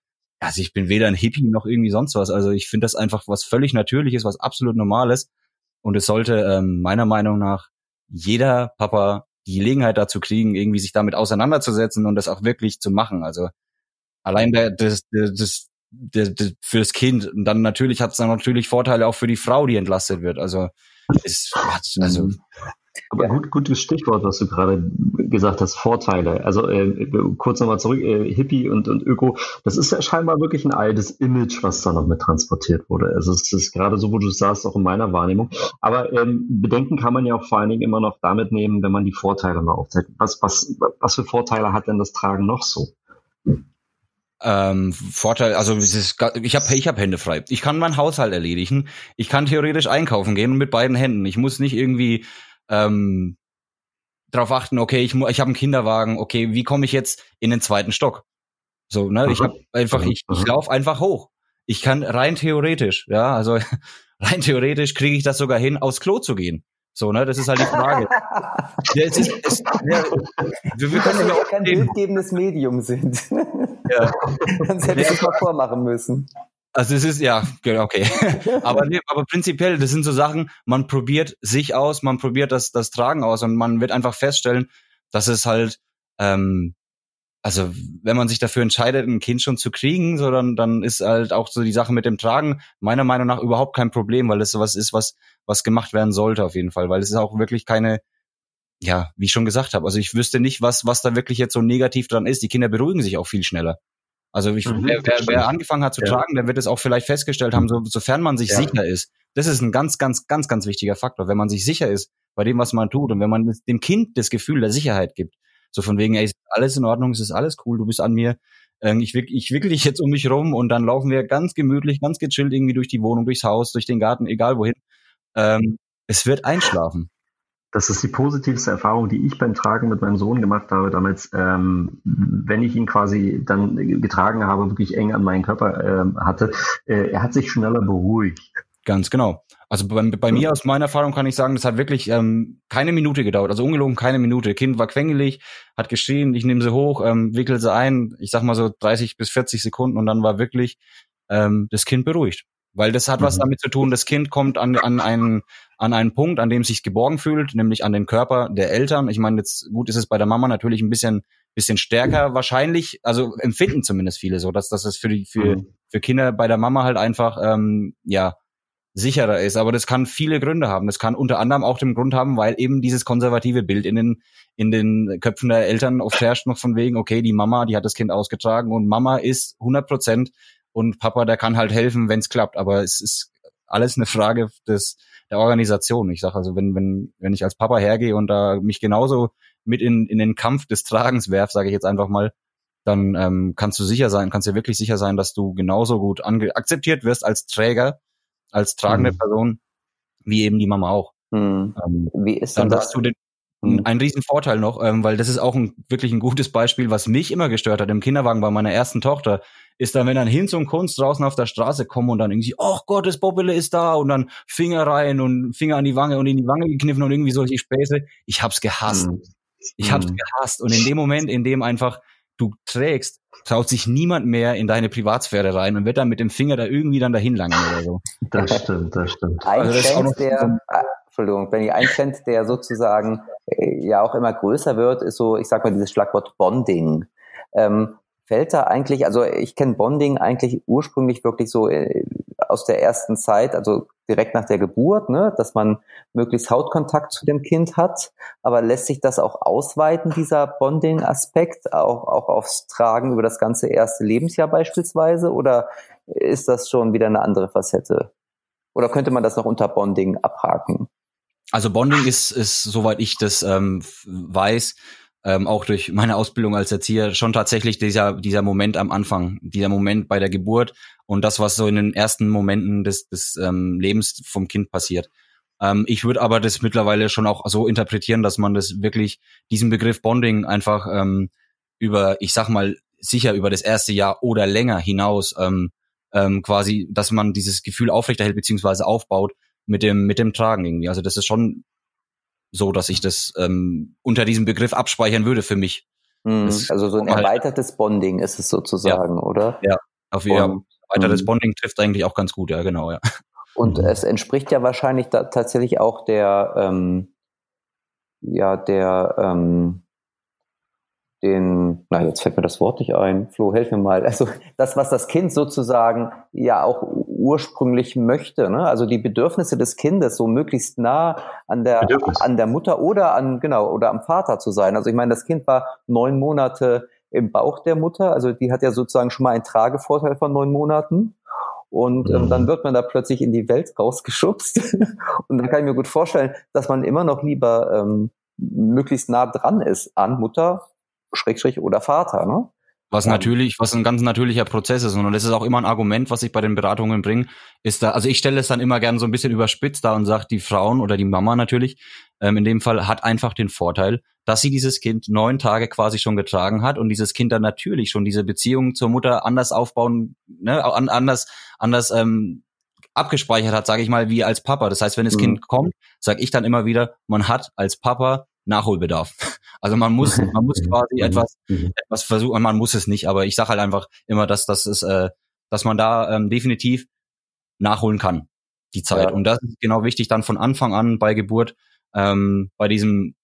also ich bin weder ein Hippie noch irgendwie sonst was. Also ich finde das einfach was völlig Natürliches, was absolut Normales. Und es sollte ähm, meiner Meinung nach jeder Papa die Gelegenheit dazu kriegen, irgendwie sich damit auseinanderzusetzen und das auch wirklich zu machen. Also allein der, das, das, das, das für das Kind. Und dann natürlich hat es dann natürlich Vorteile auch für die Frau, die entlastet wird. Also ist, also Aber gut, gutes Stichwort, was du gerade gesagt hast, Vorteile. Also äh, kurz nochmal zurück, äh, Hippie und, und Öko, das ist ja scheinbar wirklich ein altes Image, was da noch mit transportiert wurde. Also es ist gerade so, wo du sagst, auch in meiner Wahrnehmung. Aber ähm, Bedenken kann man ja auch vor allen Dingen immer noch damit nehmen, wenn man die Vorteile mal aufzeigt. Was, was, was für Vorteile hat denn das Tragen noch so? Ähm, Vorteil, also ist, ich habe ich hab Hände frei. Ich kann meinen Haushalt erledigen. Ich kann theoretisch einkaufen gehen mit beiden Händen. Ich muss nicht irgendwie ähm, darauf achten, okay, ich, ich habe einen Kinderwagen, okay, wie komme ich jetzt in den zweiten Stock? So, ne? Ich habe einfach, ich, ich laufe einfach hoch. Ich kann rein theoretisch, ja, also rein theoretisch kriege ich das sogar hin, aufs Klo zu gehen. So, ne, das ist halt die Frage. ja, es ist, es, ja, wir, wir können ja auch kein bildgebendes Medium sind. Ja. Sonst hätte ich es mal vormachen müssen. Also es ist ja okay, aber nee, aber prinzipiell, das sind so Sachen. Man probiert sich aus, man probiert das das Tragen aus und man wird einfach feststellen, dass es halt ähm, also wenn man sich dafür entscheidet, ein Kind schon zu kriegen, so dann, dann ist halt auch so die Sache mit dem Tragen meiner Meinung nach überhaupt kein Problem, weil es sowas ist, was was gemacht werden sollte auf jeden Fall, weil es ist auch wirklich keine ja, wie ich schon gesagt habe, also ich wüsste nicht, was was da wirklich jetzt so negativ dran ist. Die Kinder beruhigen sich auch viel schneller. Also ich, mhm, wer, wer, wer angefangen hat zu ja. tragen, der wird es auch vielleicht festgestellt haben, so, sofern man sich ja. sicher ist. Das ist ein ganz, ganz, ganz, ganz wichtiger Faktor. Wenn man sich sicher ist bei dem, was man tut und wenn man dem Kind das Gefühl der Sicherheit gibt, so von wegen, ey, ist alles in Ordnung, es ist alles cool, du bist an mir, ähm, ich, wickel, ich wickel dich jetzt um mich rum und dann laufen wir ganz gemütlich, ganz gechillt irgendwie durch die Wohnung, durchs Haus, durch den Garten, egal wohin. Ähm, es wird einschlafen das ist die positivste Erfahrung, die ich beim Tragen mit meinem Sohn gemacht habe damals, ähm, wenn ich ihn quasi dann getragen habe, wirklich eng an meinen Körper ähm, hatte. Äh, er hat sich schneller beruhigt. Ganz genau. Also bei, bei mir aus meiner Erfahrung kann ich sagen, das hat wirklich ähm, keine Minute gedauert, also ungelogen keine Minute. Kind war quengelig, hat geschrien, ich nehme sie hoch, ähm, wickel sie ein, ich sag mal so 30 bis 40 Sekunden und dann war wirklich ähm, das Kind beruhigt. Weil das hat mhm. was damit zu tun, das Kind kommt an, an, einen, an einen Punkt, an dem es sich geborgen fühlt, nämlich an den Körper der Eltern. Ich meine, jetzt gut ist es bei der Mama natürlich ein bisschen, bisschen stärker wahrscheinlich, also empfinden zumindest viele so, dass, dass es für die, für, mhm. für Kinder bei der Mama halt einfach, ähm, ja, sicherer ist. Aber das kann viele Gründe haben. Das kann unter anderem auch den Grund haben, weil eben dieses konservative Bild in den, in den Köpfen der Eltern oft herrscht noch von wegen, okay, die Mama, die hat das Kind ausgetragen und Mama ist 100 Prozent und Papa, der kann halt helfen, wenn es klappt. Aber es ist alles eine Frage des der Organisation. Ich sage also, wenn wenn wenn ich als Papa hergehe und da mich genauso mit in in den Kampf des Tragens werf, sage ich jetzt einfach mal, dann ähm, kannst du sicher sein, kannst dir wirklich sicher sein, dass du genauso gut akzeptiert wirst als Träger, als tragende mhm. Person, wie eben die Mama auch. Mhm. Ähm, wie ist dann das? Du den, mhm. ein Riesenvorteil noch, ähm, weil das ist auch ein, wirklich ein gutes Beispiel, was mich immer gestört hat im Kinderwagen bei meiner ersten Tochter ist dann, wenn dann Hinz und Kunst draußen auf der Straße kommen und dann irgendwie, ach Gott, das Bobbele ist da und dann Finger rein und Finger an die Wange und in die Wange gekniffen und irgendwie solche Späße. Ich hab's gehasst. Mhm. Ich hab's mhm. gehasst. Und in dem Moment, in dem einfach du trägst, traut sich niemand mehr in deine Privatsphäre rein und wird dann mit dem Finger da irgendwie dann dahin langen oder so. Das stimmt, das stimmt. Ein also Trend, der, ah, Entschuldigung, wenn ich ein Trend, der sozusagen äh, ja auch immer größer wird, ist so, ich sag mal, dieses Schlagwort Bonding. Ähm, fällt da eigentlich, also ich kenne Bonding eigentlich ursprünglich wirklich so äh, aus der ersten Zeit, also direkt nach der Geburt, ne, dass man möglichst Hautkontakt zu dem Kind hat. Aber lässt sich das auch ausweiten, dieser Bonding-Aspekt, auch, auch aufs Tragen über das ganze erste Lebensjahr beispielsweise? Oder ist das schon wieder eine andere Facette? Oder könnte man das noch unter Bonding abhaken? Also Bonding ist, ist soweit ich das ähm, weiß, ähm, auch durch meine Ausbildung als Erzieher schon tatsächlich dieser dieser Moment am Anfang, dieser Moment bei der Geburt und das, was so in den ersten Momenten des, des ähm, Lebens vom Kind passiert. Ähm, ich würde aber das mittlerweile schon auch so interpretieren, dass man das wirklich diesen Begriff Bonding einfach ähm, über, ich sag mal sicher über das erste Jahr oder länger hinaus ähm, ähm, quasi, dass man dieses Gefühl aufrechterhält beziehungsweise aufbaut mit dem mit dem Tragen irgendwie. Also das ist schon so, dass ich das ähm, unter diesem Begriff abspeichern würde für mich. Mhm. Also so ein halt erweitertes Bonding ist es sozusagen, ja. oder? Ja, auf jeden Fall. Erweitertes mhm. Bonding trifft eigentlich auch ganz gut, ja, genau, ja. Und es entspricht ja wahrscheinlich tatsächlich auch der, ähm, ja, der, ähm, den, na jetzt fällt mir das Wort nicht ein, Flo, helf mir mal. Also das, was das Kind sozusagen ja auch ursprünglich möchte, ne? also die Bedürfnisse des Kindes so möglichst nah an der an der Mutter oder an genau oder am Vater zu sein. Also ich meine, das Kind war neun Monate im Bauch der Mutter, also die hat ja sozusagen schon mal einen Tragevorteil von neun Monaten. Und ähm, dann wird man da plötzlich in die Welt rausgeschubst. und dann kann ich mir gut vorstellen, dass man immer noch lieber ähm, möglichst nah dran ist an Mutter Schrägstrich oder Vater, ne? Was natürlich, was ein ganz natürlicher Prozess ist. Und das ist auch immer ein Argument, was ich bei den Beratungen bringe, ist da, also ich stelle es dann immer gern so ein bisschen überspitzt da und sage, die Frauen oder die Mama natürlich, ähm, in dem Fall hat einfach den Vorteil, dass sie dieses Kind neun Tage quasi schon getragen hat und dieses Kind dann natürlich schon diese Beziehung zur Mutter anders aufbauen, ne, anders, anders ähm, abgespeichert hat, sage ich mal, wie als Papa. Das heißt, wenn das mhm. Kind kommt, sage ich dann immer wieder, man hat als Papa Nachholbedarf. Also man muss, man muss quasi etwas, etwas versuchen, man muss es nicht, aber ich sage halt einfach immer, dass das ist, äh, dass man da ähm, definitiv nachholen kann, die Zeit. Ja. Und das ist genau wichtig dann von Anfang an bei Geburt, ähm, bei diesem,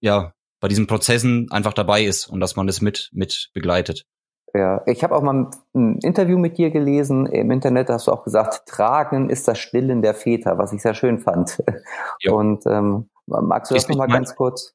ja, bei diesen Prozessen einfach dabei ist und dass man das mit, mit begleitet. Ja, ich habe auch mal ein Interview mit dir gelesen. Im Internet hast du auch gesagt, Tragen ist das Stillen der Väter, was ich sehr schön fand. Jo. Und ähm, magst du das nochmal ganz kurz?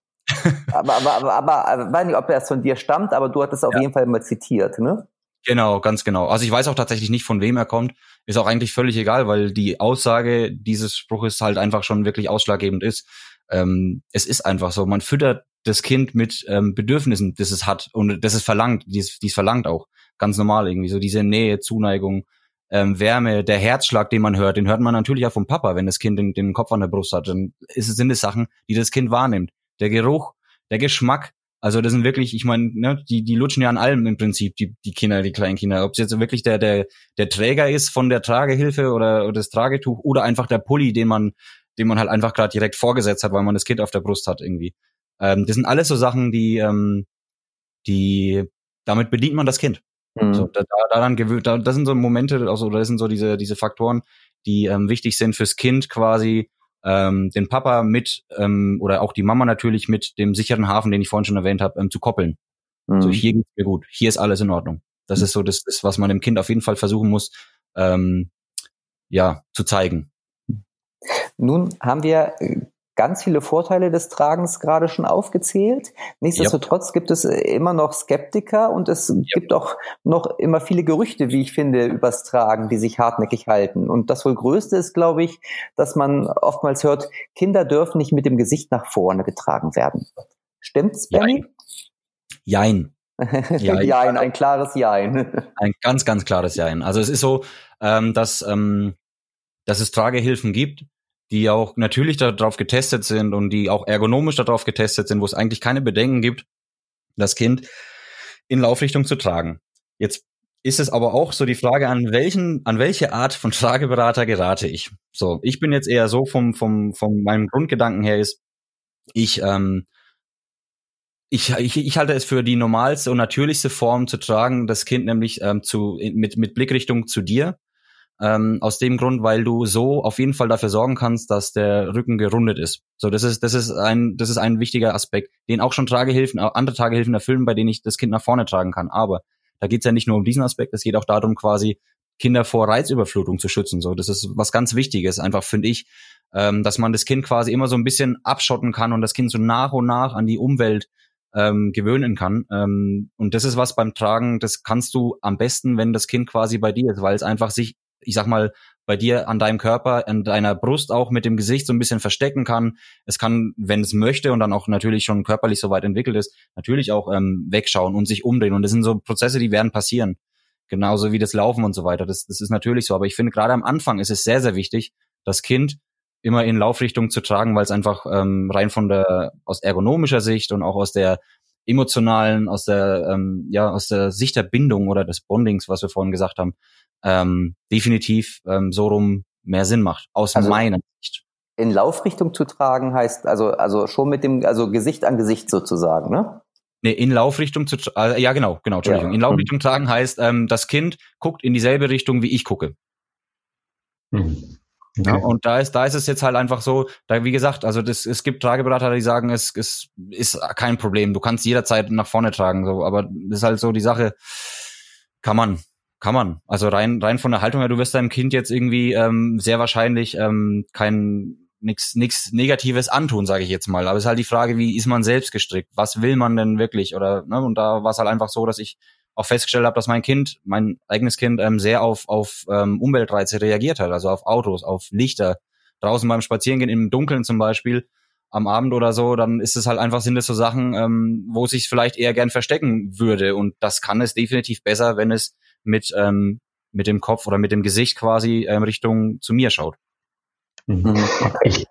Aber, aber, aber, aber, aber weiß nicht, ob das von dir stammt, aber du hattest auf ja. jeden Fall mal zitiert, ne? Genau, ganz genau. Also ich weiß auch tatsächlich nicht, von wem er kommt. Ist auch eigentlich völlig egal, weil die Aussage dieses Spruches halt einfach schon wirklich ausschlaggebend ist. Ähm, es ist einfach so. Man füttert das Kind mit ähm, Bedürfnissen, das es hat und das es verlangt, die es, die es verlangt auch. Ganz normal irgendwie. So diese Nähe, Zuneigung, ähm, Wärme, der Herzschlag, den man hört, den hört man natürlich auch vom Papa, wenn das Kind den, den Kopf an der Brust hat. Dann ist es, sind es Sachen, die das Kind wahrnimmt. Der Geruch, der Geschmack, also das sind wirklich, ich meine, ne, die, die lutschen ja an allem im Prinzip, die, die Kinder, die kleinen Kinder. Ob es jetzt wirklich der, der, der Träger ist von der Tragehilfe oder, oder das Tragetuch oder einfach der Pulli, den man, den man halt einfach gerade direkt vorgesetzt hat, weil man das Kind auf der Brust hat irgendwie. Ähm, das sind alles so Sachen, die, ähm, die, damit bedient man das Kind. Mhm. So, da, daran gewöhnt, da, das sind so Momente, also das sind so diese, diese Faktoren, die ähm, wichtig sind fürs Kind quasi, ähm, den Papa mit ähm, oder auch die Mama natürlich mit dem sicheren Hafen, den ich vorhin schon erwähnt habe, ähm, zu koppeln. Mhm. So hier geht's mir gut, hier ist alles in Ordnung. Das mhm. ist so das, das, was man dem Kind auf jeden Fall versuchen muss, ähm, ja, zu zeigen. Nun haben wir äh, ganz viele Vorteile des Tragens gerade schon aufgezählt. Nichtsdestotrotz yep. gibt es äh, immer noch Skeptiker und es yep. gibt auch noch immer viele Gerüchte, wie ich finde, übers Tragen, die sich hartnäckig halten. Und das wohl größte ist, glaube ich, dass man oftmals hört, Kinder dürfen nicht mit dem Gesicht nach vorne getragen werden. Stimmt's, Benny? Jein. Jein. Jein, ein klares Jein. Ein ganz, ganz klares Jein. Also es ist so, ähm, dass, ähm, dass es Tragehilfen gibt, die auch natürlich darauf getestet sind und die auch ergonomisch darauf getestet sind, wo es eigentlich keine Bedenken gibt, das Kind in Laufrichtung zu tragen. Jetzt ist es aber auch so die Frage, an welchen, an welche Art von Trageberater gerate ich? So, ich bin jetzt eher so vom, vom, vom meinem Grundgedanken her ist, ich, ähm, ich, ich, ich halte es für die normalste und natürlichste Form zu tragen, das Kind nämlich ähm, zu, mit, mit Blickrichtung zu dir ähm, aus dem Grund, weil du so auf jeden Fall dafür sorgen kannst, dass der Rücken gerundet ist. So, das ist, das ist ein, das ist ein wichtiger Aspekt, den auch schon Tragehilfen, andere Tragehilfen erfüllen, bei denen ich das Kind nach vorne tragen kann. Aber da geht's ja nicht nur um diesen Aspekt, es geht auch darum, quasi Kinder vor Reizüberflutung zu schützen. So, das ist was ganz Wichtiges, einfach finde ich, ähm, dass man das Kind quasi immer so ein bisschen abschotten kann und das Kind so nach und nach an die Umwelt ähm, gewöhnen kann. Ähm, und das ist was beim Tragen, das kannst du am besten, wenn das Kind quasi bei dir ist, weil es einfach sich ich sag mal, bei dir an deinem Körper, an deiner Brust auch mit dem Gesicht so ein bisschen verstecken kann. Es kann, wenn es möchte und dann auch natürlich schon körperlich so weit entwickelt ist, natürlich auch ähm, wegschauen und sich umdrehen. Und das sind so Prozesse, die werden passieren. Genauso wie das Laufen und so weiter. Das, das ist natürlich so. Aber ich finde, gerade am Anfang ist es sehr, sehr wichtig, das Kind immer in Laufrichtung zu tragen, weil es einfach ähm, rein von der, aus ergonomischer Sicht und auch aus der emotionalen, aus der, ähm, ja, aus der Sicht der Bindung oder des Bondings, was wir vorhin gesagt haben, ähm, definitiv ähm, so rum mehr Sinn macht, aus also meiner Sicht. In Laufrichtung zu tragen heißt also also schon mit dem also Gesicht an Gesicht sozusagen, ne? Nee, in Laufrichtung zu äh, ja genau, genau, Entschuldigung. Ja. In Laufrichtung tragen heißt, ähm, das Kind guckt in dieselbe Richtung, wie ich gucke. Mhm. Okay. Ja, und da ist, da ist es jetzt halt einfach so, da wie gesagt, also das, es gibt Trageberater, die sagen, es, es ist kein Problem, du kannst jederzeit nach vorne tragen, so, aber das ist halt so die Sache, kann man, kann man. Also rein, rein von der Haltung her, du wirst deinem Kind jetzt irgendwie ähm, sehr wahrscheinlich ähm, kein nichts nix Negatives antun, sage ich jetzt mal. Aber es ist halt die Frage, wie ist man selbst gestrickt? Was will man denn wirklich? Oder ne? und da war es halt einfach so, dass ich auch festgestellt habe, dass mein Kind, mein eigenes Kind, ähm, sehr auf auf ähm, Umweltreize reagiert hat, also auf Autos, auf Lichter. Draußen beim Spazierengehen im Dunkeln zum Beispiel am Abend oder so, dann ist es halt einfach, sind es so Sachen, ähm, wo es sich vielleicht eher gern verstecken würde. Und das kann es definitiv besser, wenn es mit, ähm, mit dem Kopf oder mit dem Gesicht quasi ähm, Richtung zu mir schaut. Mhm. Ich,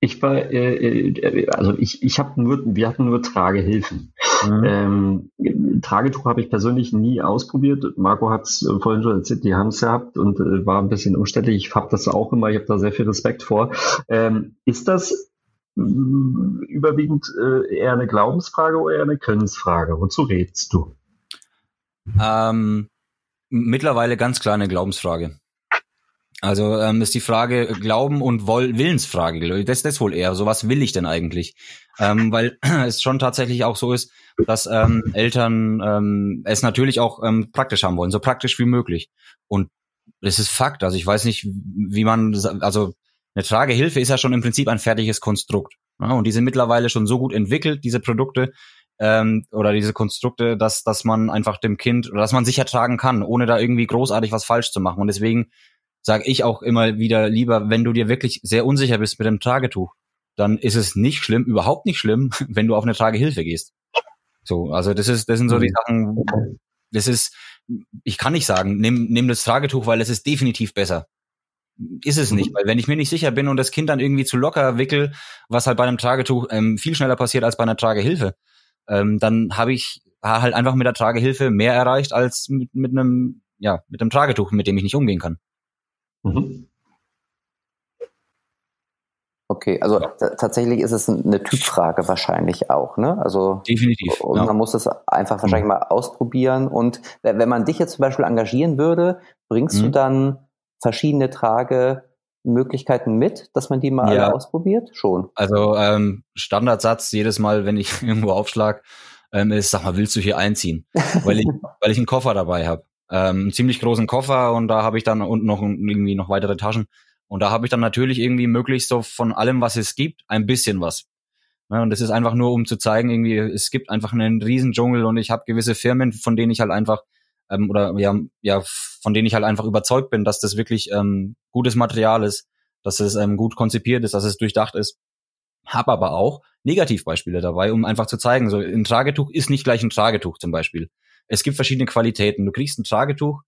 ich war, äh, äh, also ich, ich habe nur, wir hatten nur Tragehilfen. Mhm. Ähm, Tragetuch habe ich persönlich nie ausprobiert. Marco hat es äh, vorhin schon erzählt, die haben es gehabt und äh, war ein bisschen umständlich. Ich habe das auch immer, ich habe da sehr viel Respekt vor. Ähm, ist das überwiegend äh, eher eine Glaubensfrage oder eher eine Könnensfrage? Wozu redest du? Ähm, mittlerweile ganz klar eine Glaubensfrage. Also ähm, ist die Frage Glauben und Woll Willensfrage. Das, das wohl eher. So was will ich denn eigentlich? Ähm, weil es schon tatsächlich auch so ist, dass ähm, Eltern ähm, es natürlich auch ähm, praktisch haben wollen, so praktisch wie möglich. Und das ist Fakt. Also ich weiß nicht, wie man, also eine Tragehilfe ist ja schon im Prinzip ein fertiges Konstrukt. Ja, und die sind mittlerweile schon so gut entwickelt, diese Produkte ähm, oder diese Konstrukte, dass, dass man einfach dem Kind oder dass man sicher tragen kann, ohne da irgendwie großartig was falsch zu machen. Und deswegen sage ich auch immer wieder lieber, wenn du dir wirklich sehr unsicher bist mit dem Tragetuch, dann ist es nicht schlimm, überhaupt nicht schlimm, wenn du auf eine Tragehilfe gehst. So, also das ist, das sind so die mhm. Sachen, das ist, ich kann nicht sagen, nimm, nimm das Tragetuch, weil es ist definitiv besser. Ist es nicht, mhm. weil wenn ich mir nicht sicher bin und das Kind dann irgendwie zu locker wickel, was halt bei einem Tragetuch ähm, viel schneller passiert als bei einer Tragehilfe, ähm, dann habe ich halt einfach mit der Tragehilfe mehr erreicht als mit, mit einem, ja, mit einem Tragetuch, mit dem ich nicht umgehen kann. Mhm. Okay, also tatsächlich ist es eine Typfrage wahrscheinlich auch, ne? Also definitiv. Und ja. man muss es einfach wahrscheinlich mhm. mal ausprobieren. Und wenn man dich jetzt zum Beispiel engagieren würde, bringst mhm. du dann verschiedene Tragemöglichkeiten mit, dass man die mal ja. alle ausprobiert? Schon. Also ähm, Standardsatz jedes Mal, wenn ich irgendwo aufschlag, ähm, ist, sag mal, willst du hier einziehen? weil ich, weil ich einen Koffer dabei habe ähm, ziemlich großen Koffer und da habe ich dann unten noch irgendwie noch weitere Taschen. Und da habe ich dann natürlich irgendwie möglichst so von allem, was es gibt, ein bisschen was. Ja, und das ist einfach nur, um zu zeigen, irgendwie, es gibt einfach einen riesen Dschungel und ich habe gewisse Firmen, von denen ich halt einfach, ähm, oder ja, ja, von denen ich halt einfach überzeugt bin, dass das wirklich ähm, gutes Material ist, dass es ähm, gut konzipiert ist, dass es durchdacht ist. Hab aber auch Negativbeispiele dabei, um einfach zu zeigen, so ein Tragetuch ist nicht gleich ein Tragetuch zum Beispiel. Es gibt verschiedene Qualitäten. Du kriegst ein Tragetuch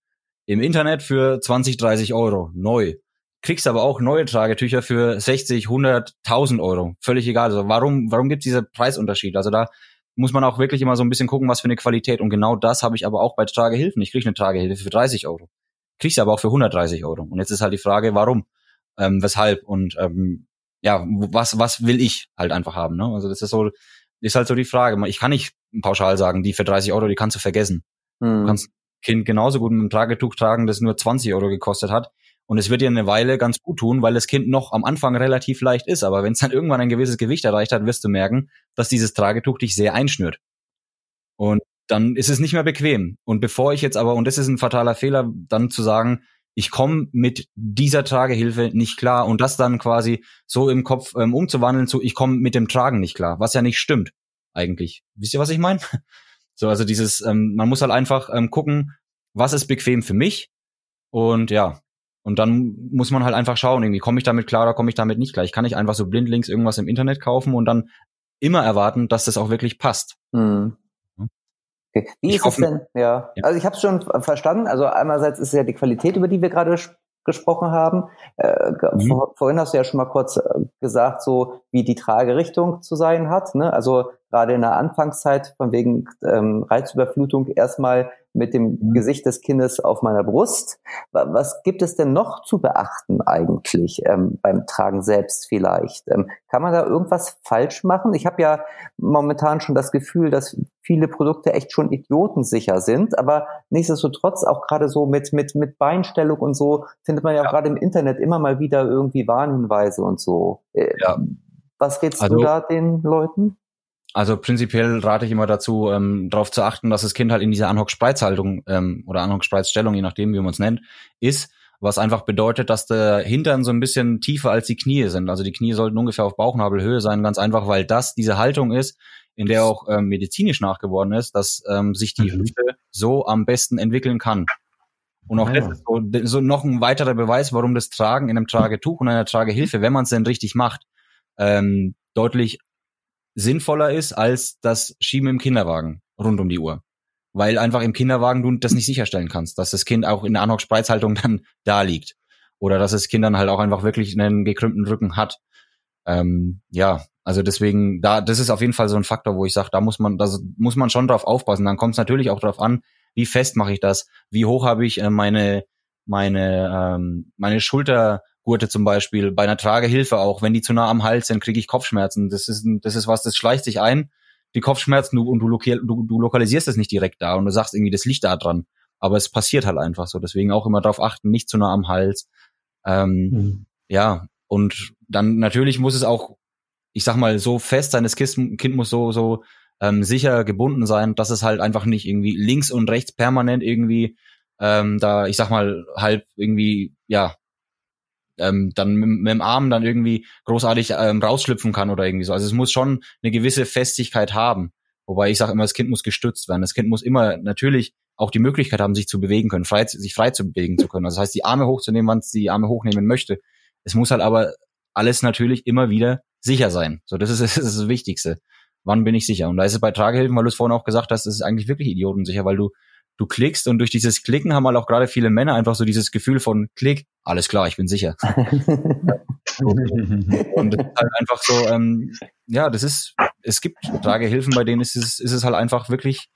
im Internet für 20, 30 Euro, neu. Kriegst aber auch neue Tragetücher für 60, 100, 1000 Euro. Völlig egal. Also warum, warum gibt es diese Preisunterschied? Also da muss man auch wirklich immer so ein bisschen gucken, was für eine Qualität. Und genau das habe ich aber auch bei Tragehilfen. Ich kriege eine Tragehilfe für 30 Euro. Kriegst aber auch für 130 Euro. Und jetzt ist halt die Frage, warum? Ähm, weshalb? Und ähm, ja, was, was will ich halt einfach haben? Ne? Also das ist so, ist halt so die Frage. Ich kann nicht pauschal sagen, die für 30 Euro, die kannst du vergessen. Mhm. Du kannst Kind genauso gut mit einem Tragetuch tragen, das nur 20 Euro gekostet hat. Und es wird dir eine Weile ganz gut tun, weil das Kind noch am Anfang relativ leicht ist. Aber wenn es dann irgendwann ein gewisses Gewicht erreicht hat, wirst du merken, dass dieses Tragetuch dich sehr einschnürt. Und dann ist es nicht mehr bequem. Und bevor ich jetzt aber, und das ist ein fataler Fehler, dann zu sagen, ich komme mit dieser Tragehilfe nicht klar und das dann quasi so im Kopf ähm, umzuwandeln zu, ich komme mit dem Tragen nicht klar, was ja nicht stimmt eigentlich. Wisst ihr, was ich meine? So, also dieses, ähm, man muss halt einfach ähm, gucken, was ist bequem für mich und ja, und dann muss man halt einfach schauen, irgendwie komme ich damit klar oder komme ich damit nicht klar. Ich kann nicht einfach so blindlings irgendwas im Internet kaufen und dann immer erwarten, dass das auch wirklich passt. Mhm. Okay. Wie ich ist es denn? Ja. ja. Also ich habe es schon verstanden. Also einerseits ist es ja die Qualität, über die wir gerade gesprochen haben. Äh, mhm. vor, vorhin hast du ja schon mal kurz äh, gesagt, so wie die Tragerichtung zu sein hat. Ne? Also gerade in der Anfangszeit von wegen ähm, Reizüberflutung erstmal mit dem mhm. Gesicht des Kindes auf meiner Brust. Was gibt es denn noch zu beachten eigentlich ähm, beim Tragen selbst vielleicht? Ähm, kann man da irgendwas falsch machen? Ich habe ja momentan schon das Gefühl, dass viele Produkte echt schon idiotensicher sind, aber nichtsdestotrotz auch gerade so mit, mit, mit Beinstellung und so findet man ja, ja. gerade im Internet immer mal wieder irgendwie Warnhinweise und so. Äh, ja. Was rätst also, du da den Leuten? Also prinzipiell rate ich immer dazu, ähm, darauf zu achten, dass das Kind halt in dieser Anhock-Spreizhaltung ähm, oder Anhock-Spreizstellung, je nachdem, wie man es nennt, ist, was einfach bedeutet, dass der Hintern so ein bisschen tiefer als die Knie sind. Also die Knie sollten ungefähr auf Bauchnabelhöhe sein, ganz einfach, weil das diese Haltung ist, in der auch ähm, medizinisch nachgeworden ist, dass ähm, sich die mhm. Hüfte so am besten entwickeln kann. Und auch ah, das ist so, so noch ein weiterer Beweis, warum das Tragen in einem Tragetuch und einer Tragehilfe, wenn man es denn richtig macht, ähm, deutlich sinnvoller ist als das Schieben im Kinderwagen rund um die Uhr. Weil einfach im Kinderwagen du das nicht sicherstellen kannst, dass das Kind auch in der Anhock-Spreizhaltung dann da liegt. Oder dass das Kind dann halt auch einfach wirklich einen gekrümmten Rücken hat. Ähm, ja, also deswegen, da, das ist auf jeden Fall so ein Faktor, wo ich sage, da muss man, da muss man schon drauf aufpassen. Dann kommt es natürlich auch darauf an, wie fest mache ich das, wie hoch habe ich äh, meine, meine, ähm, meine Schulter Gurte zum Beispiel, bei einer Tragehilfe auch, wenn die zu nah am Hals sind, kriege ich Kopfschmerzen. Das ist, das ist was, das schleicht sich ein, die Kopfschmerzen, du, und du, du, du lokalisierst es nicht direkt da und du sagst irgendwie, das liegt da dran. Aber es passiert halt einfach so. Deswegen auch immer darauf achten, nicht zu nah am Hals. Ähm, mhm. Ja, und dann natürlich muss es auch, ich sag mal, so fest sein, das Kind muss so, so ähm, sicher gebunden sein, dass es halt einfach nicht irgendwie links und rechts permanent irgendwie ähm, da, ich sag mal, halb irgendwie, ja, ähm, dann mit, mit dem Arm dann irgendwie großartig ähm, rausschlüpfen kann oder irgendwie so. Also es muss schon eine gewisse Festigkeit haben. Wobei ich sage immer, das Kind muss gestützt werden. Das Kind muss immer natürlich auch die Möglichkeit haben, sich zu bewegen können, frei, sich frei zu bewegen zu können. Also das heißt, die Arme hochzunehmen, wann es die Arme hochnehmen möchte. Es muss halt aber alles natürlich immer wieder sicher sein. So, das ist, das ist das Wichtigste. Wann bin ich sicher? Und da ist es bei Tragehilfen, weil du es vorhin auch gesagt hast, das ist eigentlich wirklich idiotensicher, weil du du klickst und durch dieses Klicken haben halt auch gerade viele Männer einfach so dieses Gefühl von Klick, alles klar, ich bin sicher. und das ist halt einfach so, ähm, ja, das ist, es gibt Tragehilfen, bei denen ist es, ist es halt einfach wirklich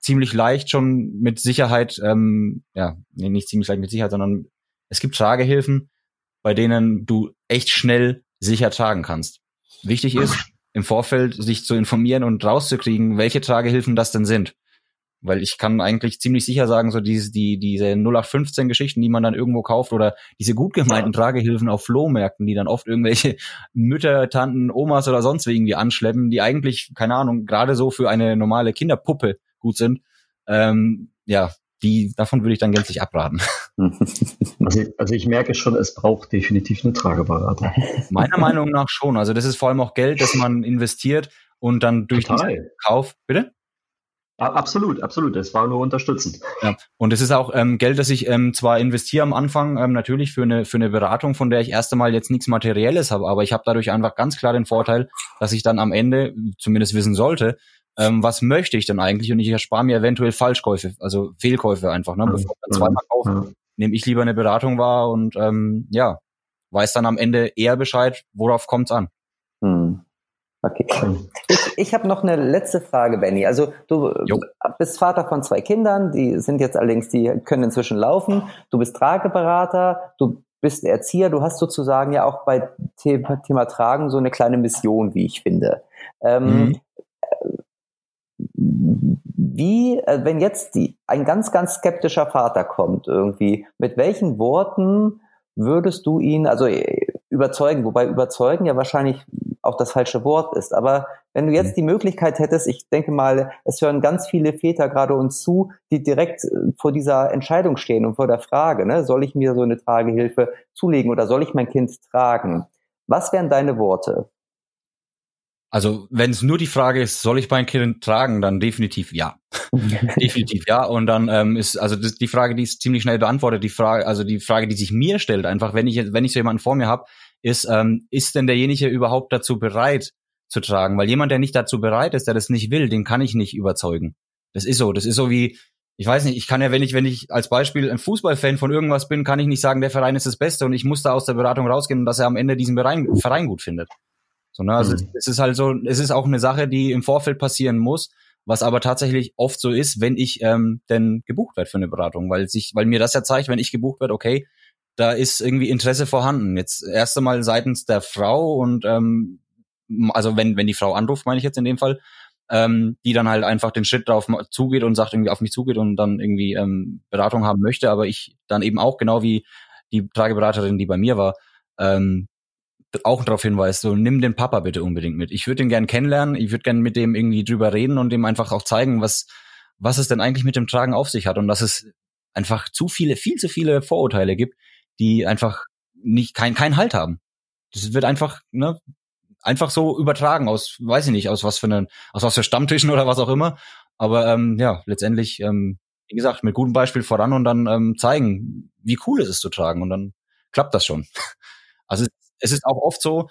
ziemlich leicht schon mit Sicherheit, ähm, ja, nee, nicht ziemlich leicht mit Sicherheit, sondern es gibt Tragehilfen, bei denen du echt schnell sicher tragen kannst. Wichtig ist, im Vorfeld sich zu informieren und rauszukriegen, welche Tragehilfen das denn sind. Weil ich kann eigentlich ziemlich sicher sagen, so diese, die, diese 0815 Geschichten, die man dann irgendwo kauft oder diese gut gemeinten Tragehilfen auf Flohmärkten, die dann oft irgendwelche Mütter, Tanten, Omas oder sonst irgendwie anschleppen, die eigentlich, keine Ahnung, gerade so für eine normale Kinderpuppe gut sind. Ähm, ja, die, davon würde ich dann gänzlich abraten. Also ich, also ich merke schon, es braucht definitiv eine Trageberatung. Meiner Meinung nach schon. Also das ist vor allem auch Geld, das man investiert und dann durch Total. den Kauf, bitte? Absolut, absolut. Das war nur unterstützend. Ja. Und es ist auch ähm, Geld, das ich ähm, zwar investiere am Anfang ähm, natürlich für eine für eine Beratung, von der ich erst einmal jetzt nichts Materielles habe, aber ich habe dadurch einfach ganz klar den Vorteil, dass ich dann am Ende zumindest wissen sollte, ähm, was möchte ich denn eigentlich und ich erspare mir eventuell Falschkäufe, also Fehlkäufe einfach, ne, bevor ich dann zweimal kaufe. Ja. Nehme ich lieber eine Beratung wahr und ähm, ja, weiß dann am Ende eher Bescheid, worauf kommt's an. Okay. Ich, ich habe noch eine letzte Frage, Benny. Also du jo. bist Vater von zwei Kindern, die sind jetzt allerdings, die können inzwischen laufen. Du bist Trageberater, du bist Erzieher, du hast sozusagen ja auch bei Thema, Thema Tragen so eine kleine Mission, wie ich finde. Ähm, mhm. Wie, äh, wenn jetzt die, ein ganz, ganz skeptischer Vater kommt irgendwie, mit welchen Worten würdest du ihn, also äh, überzeugen, wobei überzeugen ja wahrscheinlich auch das falsche Wort ist. Aber wenn du jetzt mhm. die Möglichkeit hättest, ich denke mal, es hören ganz viele Väter gerade uns zu, die direkt äh, vor dieser Entscheidung stehen und vor der Frage, ne, soll ich mir so eine Tragehilfe zulegen oder soll ich mein Kind tragen? Was wären deine Worte? Also, wenn es nur die Frage ist, soll ich mein Kind tragen, dann definitiv ja. definitiv ja. Und dann ähm, ist, also das, die Frage, die ist ziemlich schnell beantwortet. Die Frage, also die Frage, die sich mir stellt, einfach, wenn ich, wenn ich so jemanden vor mir habe, ist, ähm, ist denn derjenige überhaupt dazu bereit zu tragen? Weil jemand, der nicht dazu bereit ist, der das nicht will, den kann ich nicht überzeugen. Das ist so. Das ist so wie, ich weiß nicht, ich kann ja, wenn ich, wenn ich als Beispiel ein Fußballfan von irgendwas bin, kann ich nicht sagen, der Verein ist das Beste und ich muss da aus der Beratung rausgehen, dass er am Ende diesen Verein, Verein gut findet. So, ne? Also mhm. es ist halt so, es ist auch eine Sache, die im Vorfeld passieren muss, was aber tatsächlich oft so ist, wenn ich ähm, denn gebucht werde für eine Beratung, weil sich, weil mir das ja zeigt, wenn ich gebucht werde, okay, da ist irgendwie Interesse vorhanden. Jetzt erst einmal seitens der Frau und ähm, also wenn, wenn die Frau anruft, meine ich jetzt in dem Fall, ähm, die dann halt einfach den Schritt drauf zugeht und sagt, irgendwie auf mich zugeht und dann irgendwie ähm, Beratung haben möchte, aber ich dann eben auch, genau wie die Trageberaterin, die bei mir war, ähm, auch darauf hinweist, so nimm den Papa bitte unbedingt mit. Ich würde ihn gern kennenlernen, ich würde gern mit dem irgendwie drüber reden und dem einfach auch zeigen, was, was es denn eigentlich mit dem Tragen auf sich hat und dass es einfach zu viele, viel zu viele Vorurteile gibt, die einfach nicht kein kein Halt haben. Das wird einfach ne einfach so übertragen aus, weiß ich nicht, aus was für einen, aus was für Stammtischen oder was auch immer. Aber ähm, ja, letztendlich, ähm, wie gesagt, mit gutem Beispiel voran und dann ähm, zeigen, wie cool es ist zu tragen und dann klappt das schon. Also es ist auch oft so,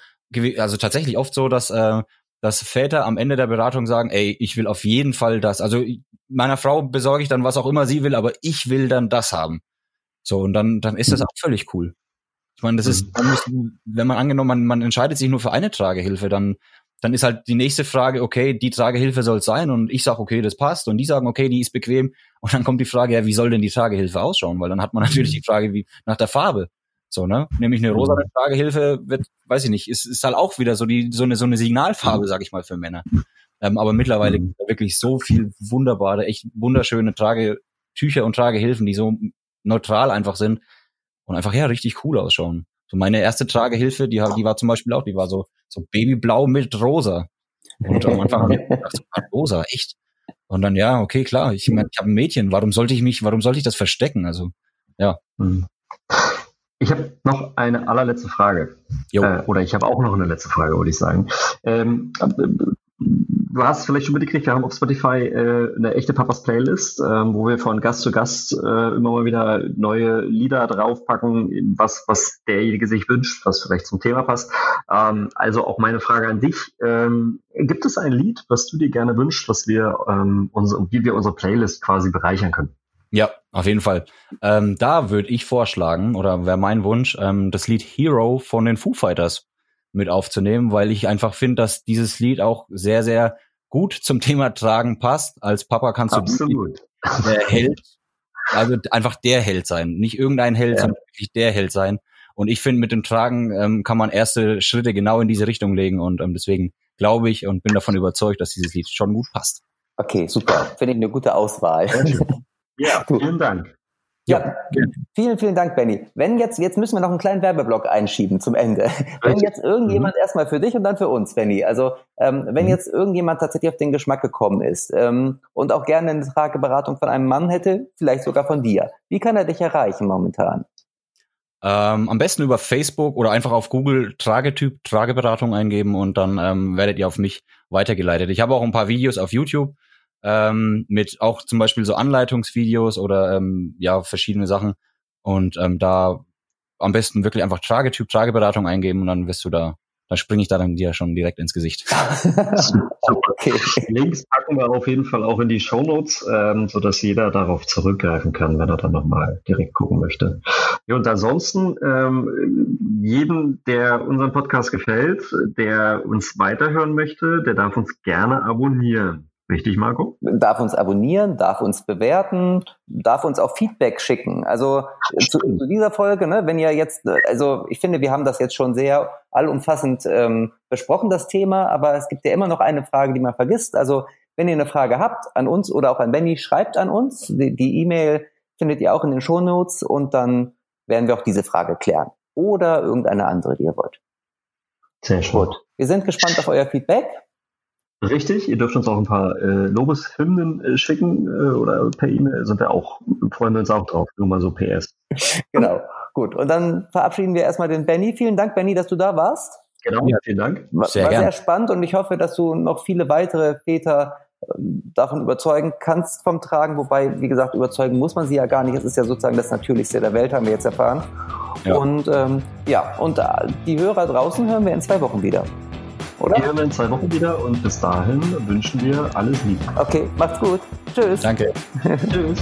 also tatsächlich oft so, dass äh, dass Väter am Ende der Beratung sagen, ey, ich will auf jeden Fall das. Also meiner Frau besorge ich dann was auch immer sie will, aber ich will dann das haben. So, und dann, dann ist das mhm. auch völlig cool. Ich meine, das ist, mhm. dann muss, wenn man angenommen, man, man entscheidet sich nur für eine Tragehilfe, dann, dann ist halt die nächste Frage, okay, die Tragehilfe soll es sein und ich sage, okay, das passt und die sagen, okay, die ist bequem und dann kommt die Frage, ja, wie soll denn die Tragehilfe ausschauen? Weil dann hat man natürlich mhm. die Frage, wie nach der Farbe. So, ne? Nämlich eine rosa Tragehilfe wird, weiß ich nicht, ist, ist halt auch wieder so die, so eine, so eine Signalfarbe, sag ich mal, für Männer. Ähm, aber mittlerweile gibt es wirklich so viel wunderbare, echt wunderschöne Tragetücher und Tragehilfen, die so neutral einfach sind und einfach ja richtig cool ausschauen. So meine erste Tragehilfe, die, die war zum Beispiel auch, die war so, so babyblau mit rosa. Und am Anfang habe ich gedacht, so, rosa, echt? Und dann, ja, okay, klar, ich, mein, ich habe ein Mädchen, warum sollte ich mich, warum sollte ich das verstecken? Also, ja. Hm. Ich habe noch eine allerletzte Frage. Äh, oder ich habe auch noch eine letzte Frage, würde ich sagen. Ähm, du hast vielleicht schon mitgekriegt, wir haben auf Spotify äh, eine echte Papas Playlist, äh, wo wir von Gast zu Gast äh, immer mal wieder neue Lieder draufpacken, was, was derjenige sich wünscht, was vielleicht zum Thema passt. Ähm, also auch meine Frage an dich. Ähm, gibt es ein Lied, was du dir gerne wünschst, was wir, ähm, unsere, wie wir unsere Playlist quasi bereichern können? Ja, auf jeden Fall. Ähm, da würde ich vorschlagen, oder wäre mein Wunsch, ähm, das Lied Hero von den Foo Fighters mit aufzunehmen, weil ich einfach finde, dass dieses Lied auch sehr, sehr gut zum Thema Tragen passt. Als Papa kannst Absolut. du der Held, also einfach der Held sein. Nicht irgendein Held, ja. sondern wirklich der Held sein. Und ich finde, mit dem Tragen ähm, kann man erste Schritte genau in diese Richtung legen. Und ähm, deswegen glaube ich und bin davon überzeugt, dass dieses Lied schon gut passt. Okay, super. Finde ich eine gute Auswahl. Ja, vielen Dank. Ja, vielen, vielen Dank, Benny. Wenn jetzt, jetzt müssen wir noch einen kleinen Werbeblock einschieben zum Ende. Wenn jetzt irgendjemand mhm. erstmal für dich und dann für uns, Benny. Also ähm, wenn mhm. jetzt irgendjemand tatsächlich auf den Geschmack gekommen ist ähm, und auch gerne eine Trageberatung von einem Mann hätte, vielleicht sogar von dir, wie kann er dich erreichen momentan? Ähm, am besten über Facebook oder einfach auf Google Tragetyp Trageberatung eingeben und dann ähm, werdet ihr auf mich weitergeleitet. Ich habe auch ein paar Videos auf YouTube ähm, mit auch zum Beispiel so Anleitungsvideos oder ähm, ja verschiedene Sachen und ähm, da am besten wirklich einfach Tragetyp, Trageberatung eingeben und dann wirst du da, da springe ich da dann dir schon direkt ins Gesicht. okay. Links packen wir auf jeden Fall auch in die Show Notes, ähm, so dass jeder darauf zurückgreifen kann, wenn er dann nochmal direkt gucken möchte. Ja, und ansonsten ähm, jeden, der unseren Podcast gefällt, der uns weiterhören möchte, der darf uns gerne abonnieren. Richtig, Marco? Darf uns abonnieren, darf uns bewerten, darf uns auch Feedback schicken. Also zu, zu, dieser Folge, ne, wenn ihr jetzt, also ich finde, wir haben das jetzt schon sehr allumfassend ähm, besprochen, das Thema, aber es gibt ja immer noch eine Frage, die man vergisst. Also wenn ihr eine Frage habt an uns oder auch an Benny, schreibt an uns. Die E-Mail findet ihr auch in den Shownotes und dann werden wir auch diese Frage klären. Oder irgendeine andere, die ihr wollt. Sehr schön. Gut. Wir sind gespannt auf euer Feedback. Richtig, ihr dürft uns auch ein paar äh, Lobeshymnen äh, schicken äh, oder per E-Mail sind wir auch, freuen wir uns auch drauf, nur mal so PS. Genau, gut. Und dann verabschieden wir erstmal den Benny. Vielen Dank, Benny, dass du da warst. Genau, ja, vielen Dank. War sehr, war sehr spannend und ich hoffe, dass du noch viele weitere Väter ähm, davon überzeugen kannst vom Tragen, wobei, wie gesagt, überzeugen muss man sie ja gar nicht. Es ist ja sozusagen das Natürlichste der Welt, haben wir jetzt erfahren. Ja. Und ähm, ja, und äh, die Hörer draußen hören wir in zwei Wochen wieder oder? Wir hören in zwei Wochen wieder und bis dahin wünschen wir alles Liebe. Okay, macht's gut. Tschüss. Danke. Tschüss.